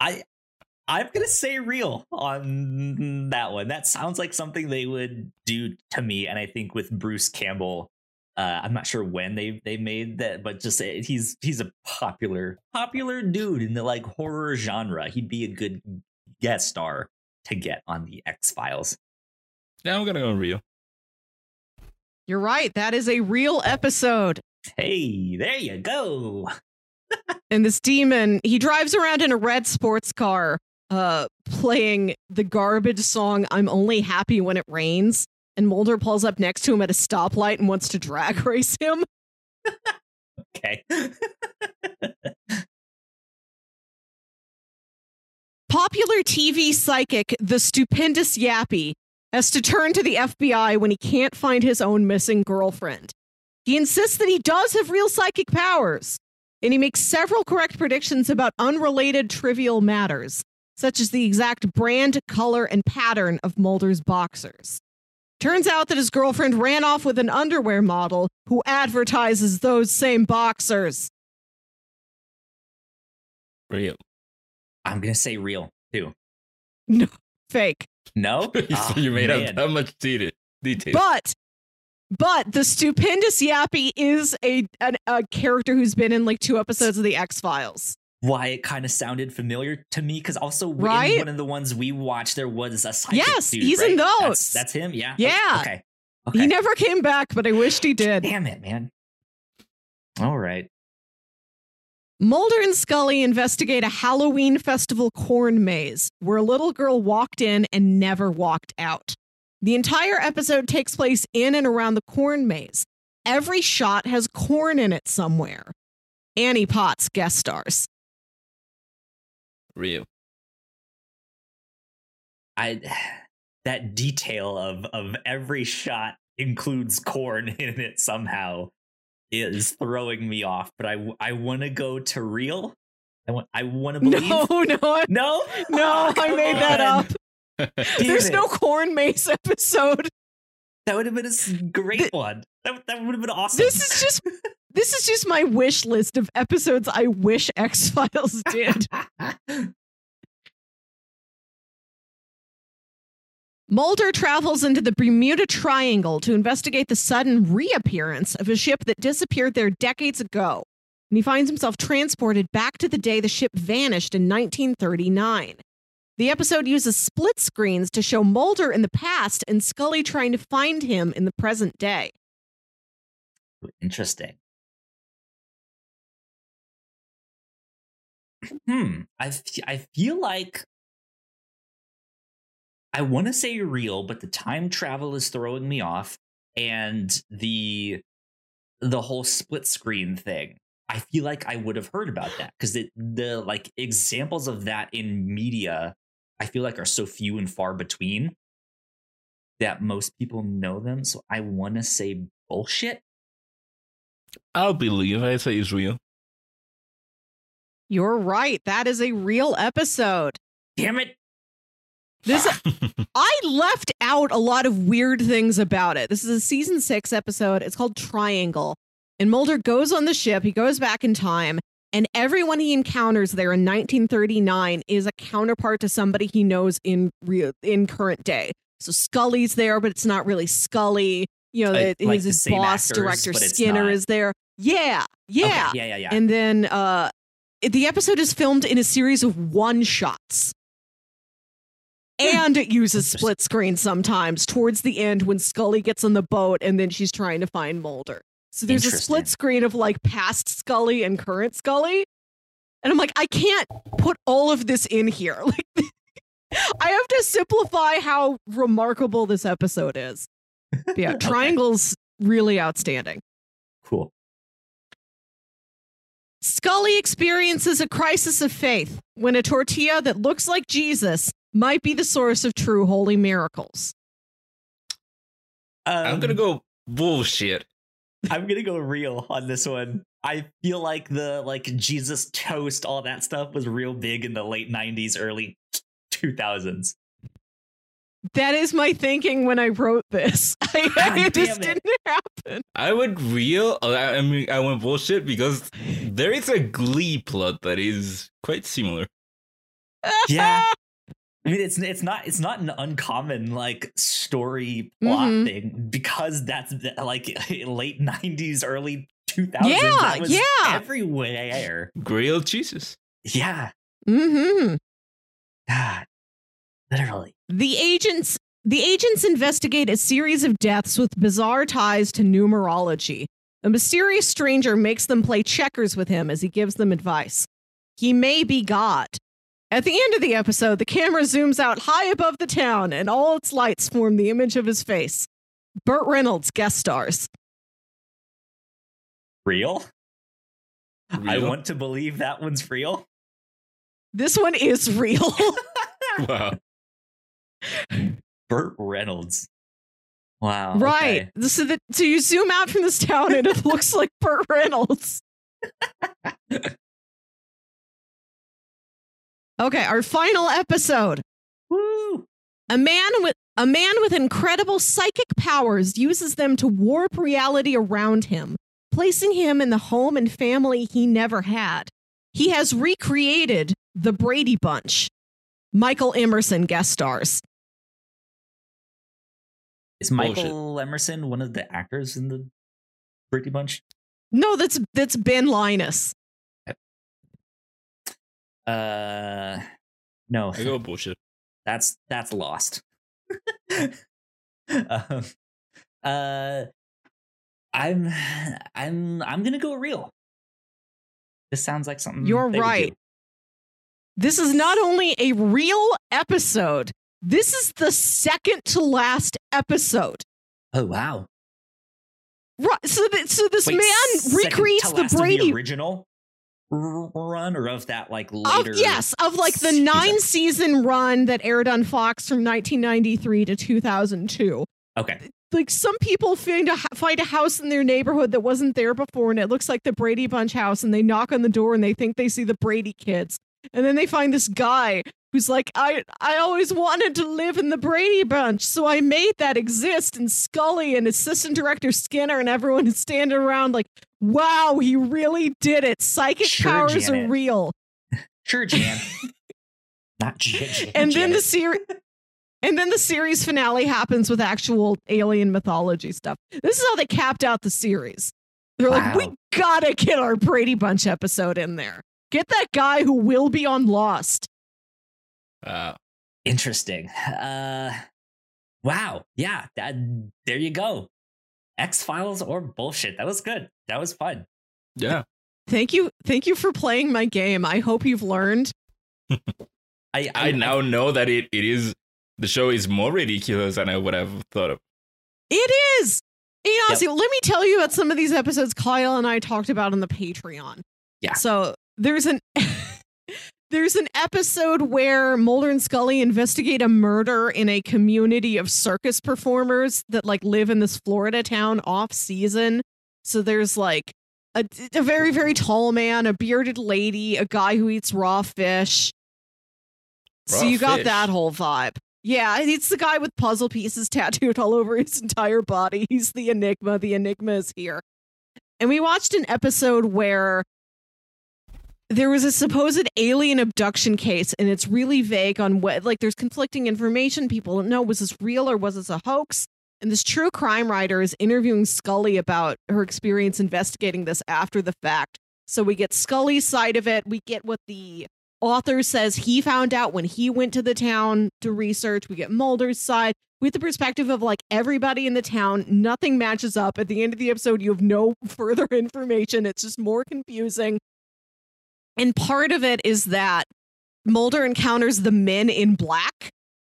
I I'm gonna say real on that one. That sounds like something they would do to me, and I think with Bruce Campbell, uh, I'm not sure when they they made that, but just uh, he's he's a popular popular dude in the like horror genre. He'd be a good guest star to get on the X Files. Now I'm gonna go real. You're right. That is a real episode. Hey, there you go. and this demon he drives around in a red sports car uh playing the garbage song i'm only happy when it rains and mulder pulls up next to him at a stoplight and wants to drag race him Okay. Popular tv psychic the stupendous Yappi has to turn to the fbi when he can't find his own missing girlfriend he insists that he does have real psychic powers and he makes several correct predictions about unrelated trivial matters such as the exact brand, color, and pattern of Mulder's boxers. Turns out that his girlfriend ran off with an underwear model who advertises those same boxers. Real. I'm gonna say real too. No, fake. No, So Ah, you made man. up that much detail. detail. But but the stupendous Yappi is a an, a character who's been in like two episodes of the X Files. why it kind of sounded familiar to me because also Right? one of the ones we watched there was a psychic Yes, dude, he's in those. That's, that's him. Yeah. Yeah. Okay. Okay. He never came back, but I wished he did. Damn it, man. All right. Mulder and Scully investigate a Halloween festival corn maze where a little girl walked in and never walked out. The entire episode takes place in and around the corn maze. Every shot has corn in it somewhere. Annie Potts guest stars. Real. I that detail of of every shot includes corn in it somehow is throwing me off. But I I want to go to real. I want I want to believe. No, no, no, no, I made that up. There's it. no corn mace episode. That would have been a great Th- one. That that would have been awesome. This is just this is just my wish list of episodes I wish X Files did. Mulder travels into the Bermuda Triangle to investigate the sudden reappearance of a ship that disappeared there decades ago. And he finds himself transported back to the day the ship vanished in 1939. The episode uses split screens to show Mulder in the past and Scully trying to find him in the present day. Interesting. Hmm. I I feel like I want to say real, but the time travel is throwing me off, and the the whole split screen thing. I feel like I would have heard about that because the the like examples of that in media, I feel like are so few and far between that most people know them. So I want to say bullshit. I'll believe. I say it's real. You're right. That is a real episode. Damn it! This I left out a lot of weird things about it. This is a season 6 episode. It's called Triangle. And Mulder goes on the ship, he goes back in time, and everyone he encounters there in 1939 is a counterpart to somebody he knows in real in current day. So Scully's there, but it's not really Scully. You know, Like- that like his, boss, actors, director Skinner not. is there. Yeah. Yeah. Okay, yeah, yeah, yeah. And then uh the episode is filmed in a series of one shots. And it uses split screen sometimes towards the end when Scully gets on the boat and then she's trying to find Mulder. So there's a split screen of like past Scully and current Scully. And I'm like, I can't put all of this in here. Like I have to simplify how remarkable this episode is. But yeah. Triangle's really outstanding. cool. Scully experiences a crisis of faith when a tortilla that looks like Jesus might be the source of true holy miracles. Um, I'm gonna go bullshit. I'm gonna go real on this one. I feel like the like Jesus toast, all that stuff was real big in the late '90s, early 2000s. That is my thinking when I wrote this. I, God it just it. didn't happen. I went real. I I mean, I went bullshit because there is a Glee plot that is quite similar. Yeah. I mean, it's it's not it's not an uncommon like story plot Mhm. thing because that's like late '90s, early 2000s. Yeah, that was yeah. everywhere. Grilled cheeses. Yeah, hmm God, literally. The agents the agents investigate a series of deaths with bizarre ties to numerology. A mysterious stranger makes them play checkers with him as he gives them advice. He may be God. At the end of the episode, the camera zooms out high above the town and all its lights form the image of his face. Burt Reynolds guest stars. Real? I want to believe that one's real. This one is real. Wow. Burt Reynolds. Wow. right. okay. So, that, so you zoom out from this town and it looks like Burt Reynolds. okay, our final episode. Woo! A man with a man with incredible psychic powers uses them to warp reality around him, placing him in the home and family he never had. He has recreated the Brady Bunch. Michael Emerson guest stars. Is Michael Emerson one of the actors in the Brady Bunch? No, that's that's Ben Linus. Uh, no, I go bullshit. that's that's lost. um, uh, I'm I'm I'm gonna go real. This sounds like something You're right. This is not only a real episode, this is the second to last episode. Oh wow! Right. So, that, so this Wait, man recreates the last of Brady. original. Run or of that like Of, later? yes, of like the nine season run that aired on Fox from 1993 to 2002. Okay. Like some people find a find a house in their neighborhood that wasn't there before, and it looks like the Brady Bunch house, and they knock on the door and they think they see the Brady kids, and then they find this guy who's like, I I always wanted to live in the Brady Bunch, so I made that exist. And Scully and Assistant Director Skinner and everyone is standing around like, wow, he really did it. Psychic Sure, powers Janet. are real. Sure, Jan. Not Jan. Jan and then the series and then the series finale happens with actual alien mythology stuff this is how they capped out the series they're like we gotta get our brady bunch episode in there get that guy who will be on lost Uh, Interesting. Uh, wow. Yeah. That. There you go. X Files or bullshit. That was good. That was fun. yeah. thank you thank you for playing my game i hope you've learned I I now know that it, it is the show is more ridiculous than I would have thought of. it is and honestly, let me tell you about some of these episodes Kyle and I talked about on the Patreon. Yeah. So there's an there's an episode where Mulder and Scully investigate a murder in a community of circus performers that like live in this Florida town off season. So there's like a, a very very tall man, a bearded lady, a guy who eats raw fish. so Raw you got that whole vibe. Yeah, it's the guy with puzzle pieces tattooed all over his entire body. He's the enigma. The enigma is here. And we watched an episode where there was a supposed alien abduction case, and it's really vague on what, like, there's conflicting information. People don't know was this real or was this a hoax? And this true crime writer is interviewing Scully about her experience investigating this after the fact. So we get Scully's side of it. We get what the author says he found out when he went to the town to research. We get Mulder's side with the perspective of like everybody in the town. Nothing matches up. At the end of the episode, you have no further information. It's just more confusing. And part of it is that Mulder encounters the men in black.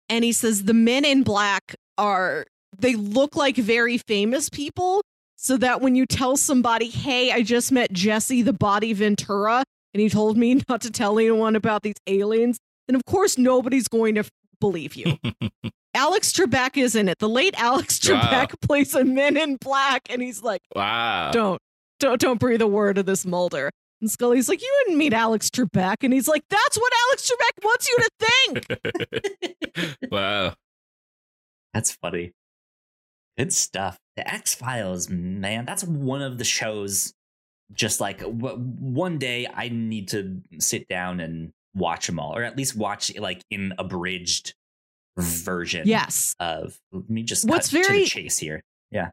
And he says the men in black are, they look like very famous people. So that when you tell somebody, hey, I just met Jesse the Body Ventura, and he told me not to tell anyone about these aliens, then of course nobody's going to believe you. Alex Trebek is in it. The late Alex Wow. Trebek plays a men in black, and he's like, Wow. don't, don't, don't breathe a word of this Mulder. And Scully's like, you didn't meet Alex Trebek, and he's like, that's what Alex Trebek wants you to think. wow. That's funny. Good stuff. The X Files, man, that's one of the shows. Just like w- one day, I need to sit down and watch them all, or at least watch like in abridged version. yes, Of let me just What's cut to very- the chase here. Yeah.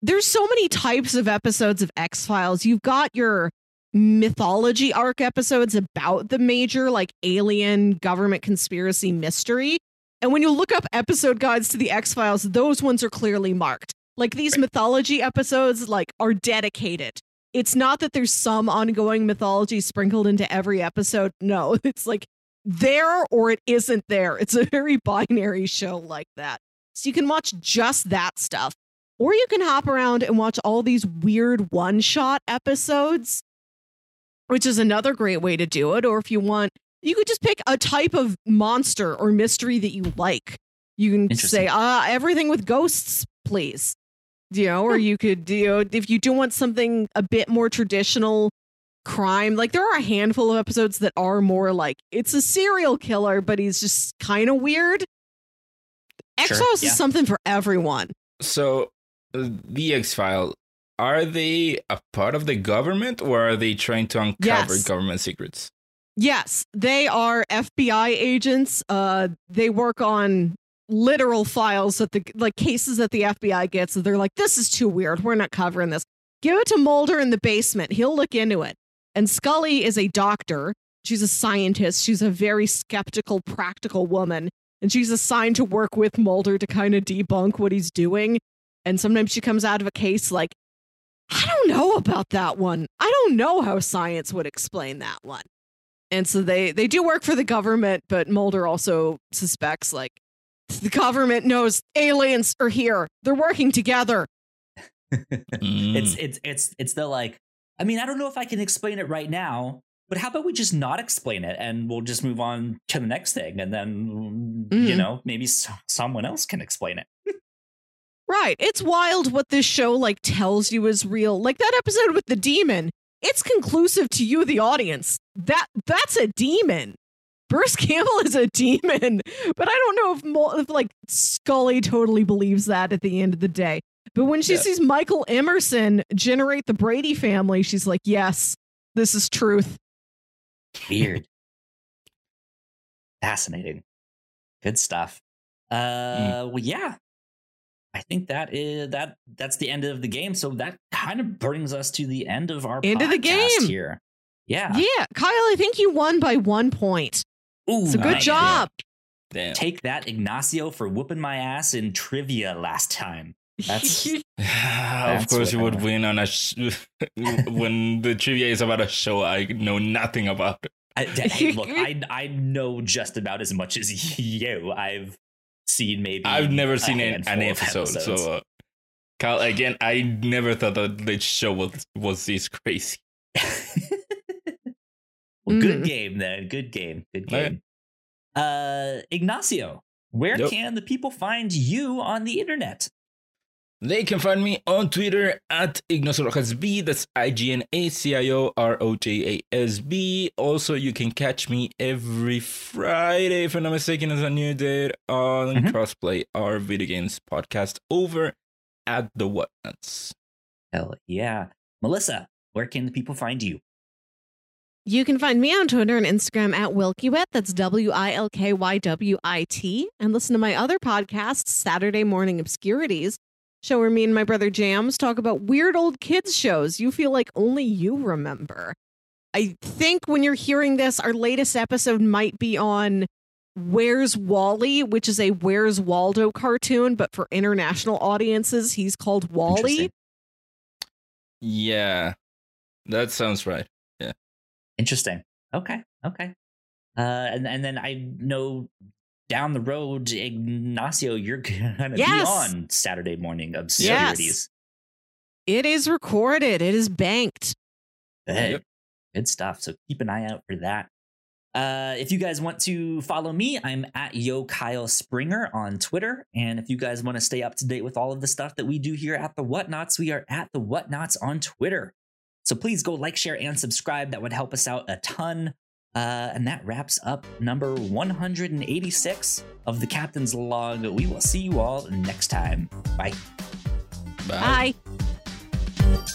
There's so many types of episodes of X Files. You've got your mythology arc episodes about the major, like alien government conspiracy mystery. And when you look up episode guides to the X Files, those ones are clearly marked. Like these mythology episodes, like are dedicated. It's not that there's some ongoing mythology sprinkled into every episode. No, it's like there or it isn't there. It's a very binary show like that. So you can watch just that stuff. Or you can hop around and watch all these weird one shot episodes, which is another great way to do it. Or if you want, you could just pick a type of monster or mystery that you like. You can say, Interesting. uh, everything with ghosts, please. You know, or you could, you know, if you do want something a bit more traditional crime, like there are a handful of episodes that are more like it's a serial killer, but he's just kind of weird. X Sure, Files yeah. is something for everyone. So, uh, the X File, are they a part of the government or are they trying to uncover Yes. government secrets? Yes, they are FBI agents. Uh, they work on literal files that the like cases that the FBI gets. They're like, this is too weird. We're not covering this. Give it to Mulder in the basement. He'll look into it. And Scully is a doctor. She's a scientist. She's a very skeptical, practical woman. And she's assigned to work with Mulder to kind of debunk what he's doing. And sometimes she comes out of a case like, I don't know about that one. I don't know how science would explain that one. And so they they do work for the government, but Mulder also suspects like the government knows aliens are here. They're working together. Mm. It's it's it's it's the like I mean, I don't know if I can explain it right now, but how about we just not explain it and we'll just move on to the next thing and then, you Mhm. know, maybe s- someone else can explain it. Right. It's wild what this show like tells you is real. Like that episode with the demon. It's conclusive to you, the audience. That that's a demon. Bruce Campbell is a demon. But I don't know if, Mo- if like Scully totally believes that at the end of the day. But when she Yeah. sees Michael Emerson generate the Brady family, she's like, "Yes, this is truth." Weird. Fascinating. Good stuff. Uh well yeah. I think that is that that's the end of the game. So that kind of brings us to the end of our End of the game. here. Yeah. Yeah, Kyle, I think you won by one point. Ooh, So good nice. job. Damn. Take that, Ignacio, for whooping my ass in trivia last time. That's- of course, you what I would want. win on a sh- when the trivia is about a show I know nothing about. I, hey, look, I I know just about as much as you. I've seen maybe. I've never seen an, handful an episode, so uh, Kyle, again, I never thought that the show was was this crazy. well, good Mhm. game then. Good game. Good Okay. game. Uh, Ignacio, where Yep. can the people find you on the internet? They can find me on Twitter at Ignacio Rojas B. That's I G N A C I O R O J A S B. Also, you can catch me every Friday, if I'm not mistaken, as a new date on Mhm. Crossplay, our video games podcast over at the Whatnauts. Hell yeah, Melissa, where can the people find you? You can find me on Twitter and Instagram at Wilkywit. That's W I L K Y W I T. And listen to my other podcast, Saturday Morning Obscurities, show where me and my brother Jams talk about weird old kids shows you feel like only you remember. I think when you're hearing this, our latest episode might be on Where's Wally, which is a Where's Waldo cartoon, but for international audiences, he's called Wally. Yeah, that sounds right. Yeah. Interesting. Okay. Okay. Uh, and and then I know down the road, Ignacio, you're gonna Yes. be on Saturday morning obscurities. It is recorded, it is banked. Good. Yep. Good stuff. So keep an eye out for that. Uh, if you guys want to follow me, I'm at Yo Kyle Springer on Twitter. And if you guys want to stay up to date with all of the stuff that we do here at the Whatnauts, we are at the Whatnauts on Twitter. So please go like, share, and subscribe. That would help us out a ton. Uh, and that wraps up number 186 of the Captain's Log. We will see you all next time. Bye. Bye. Bye.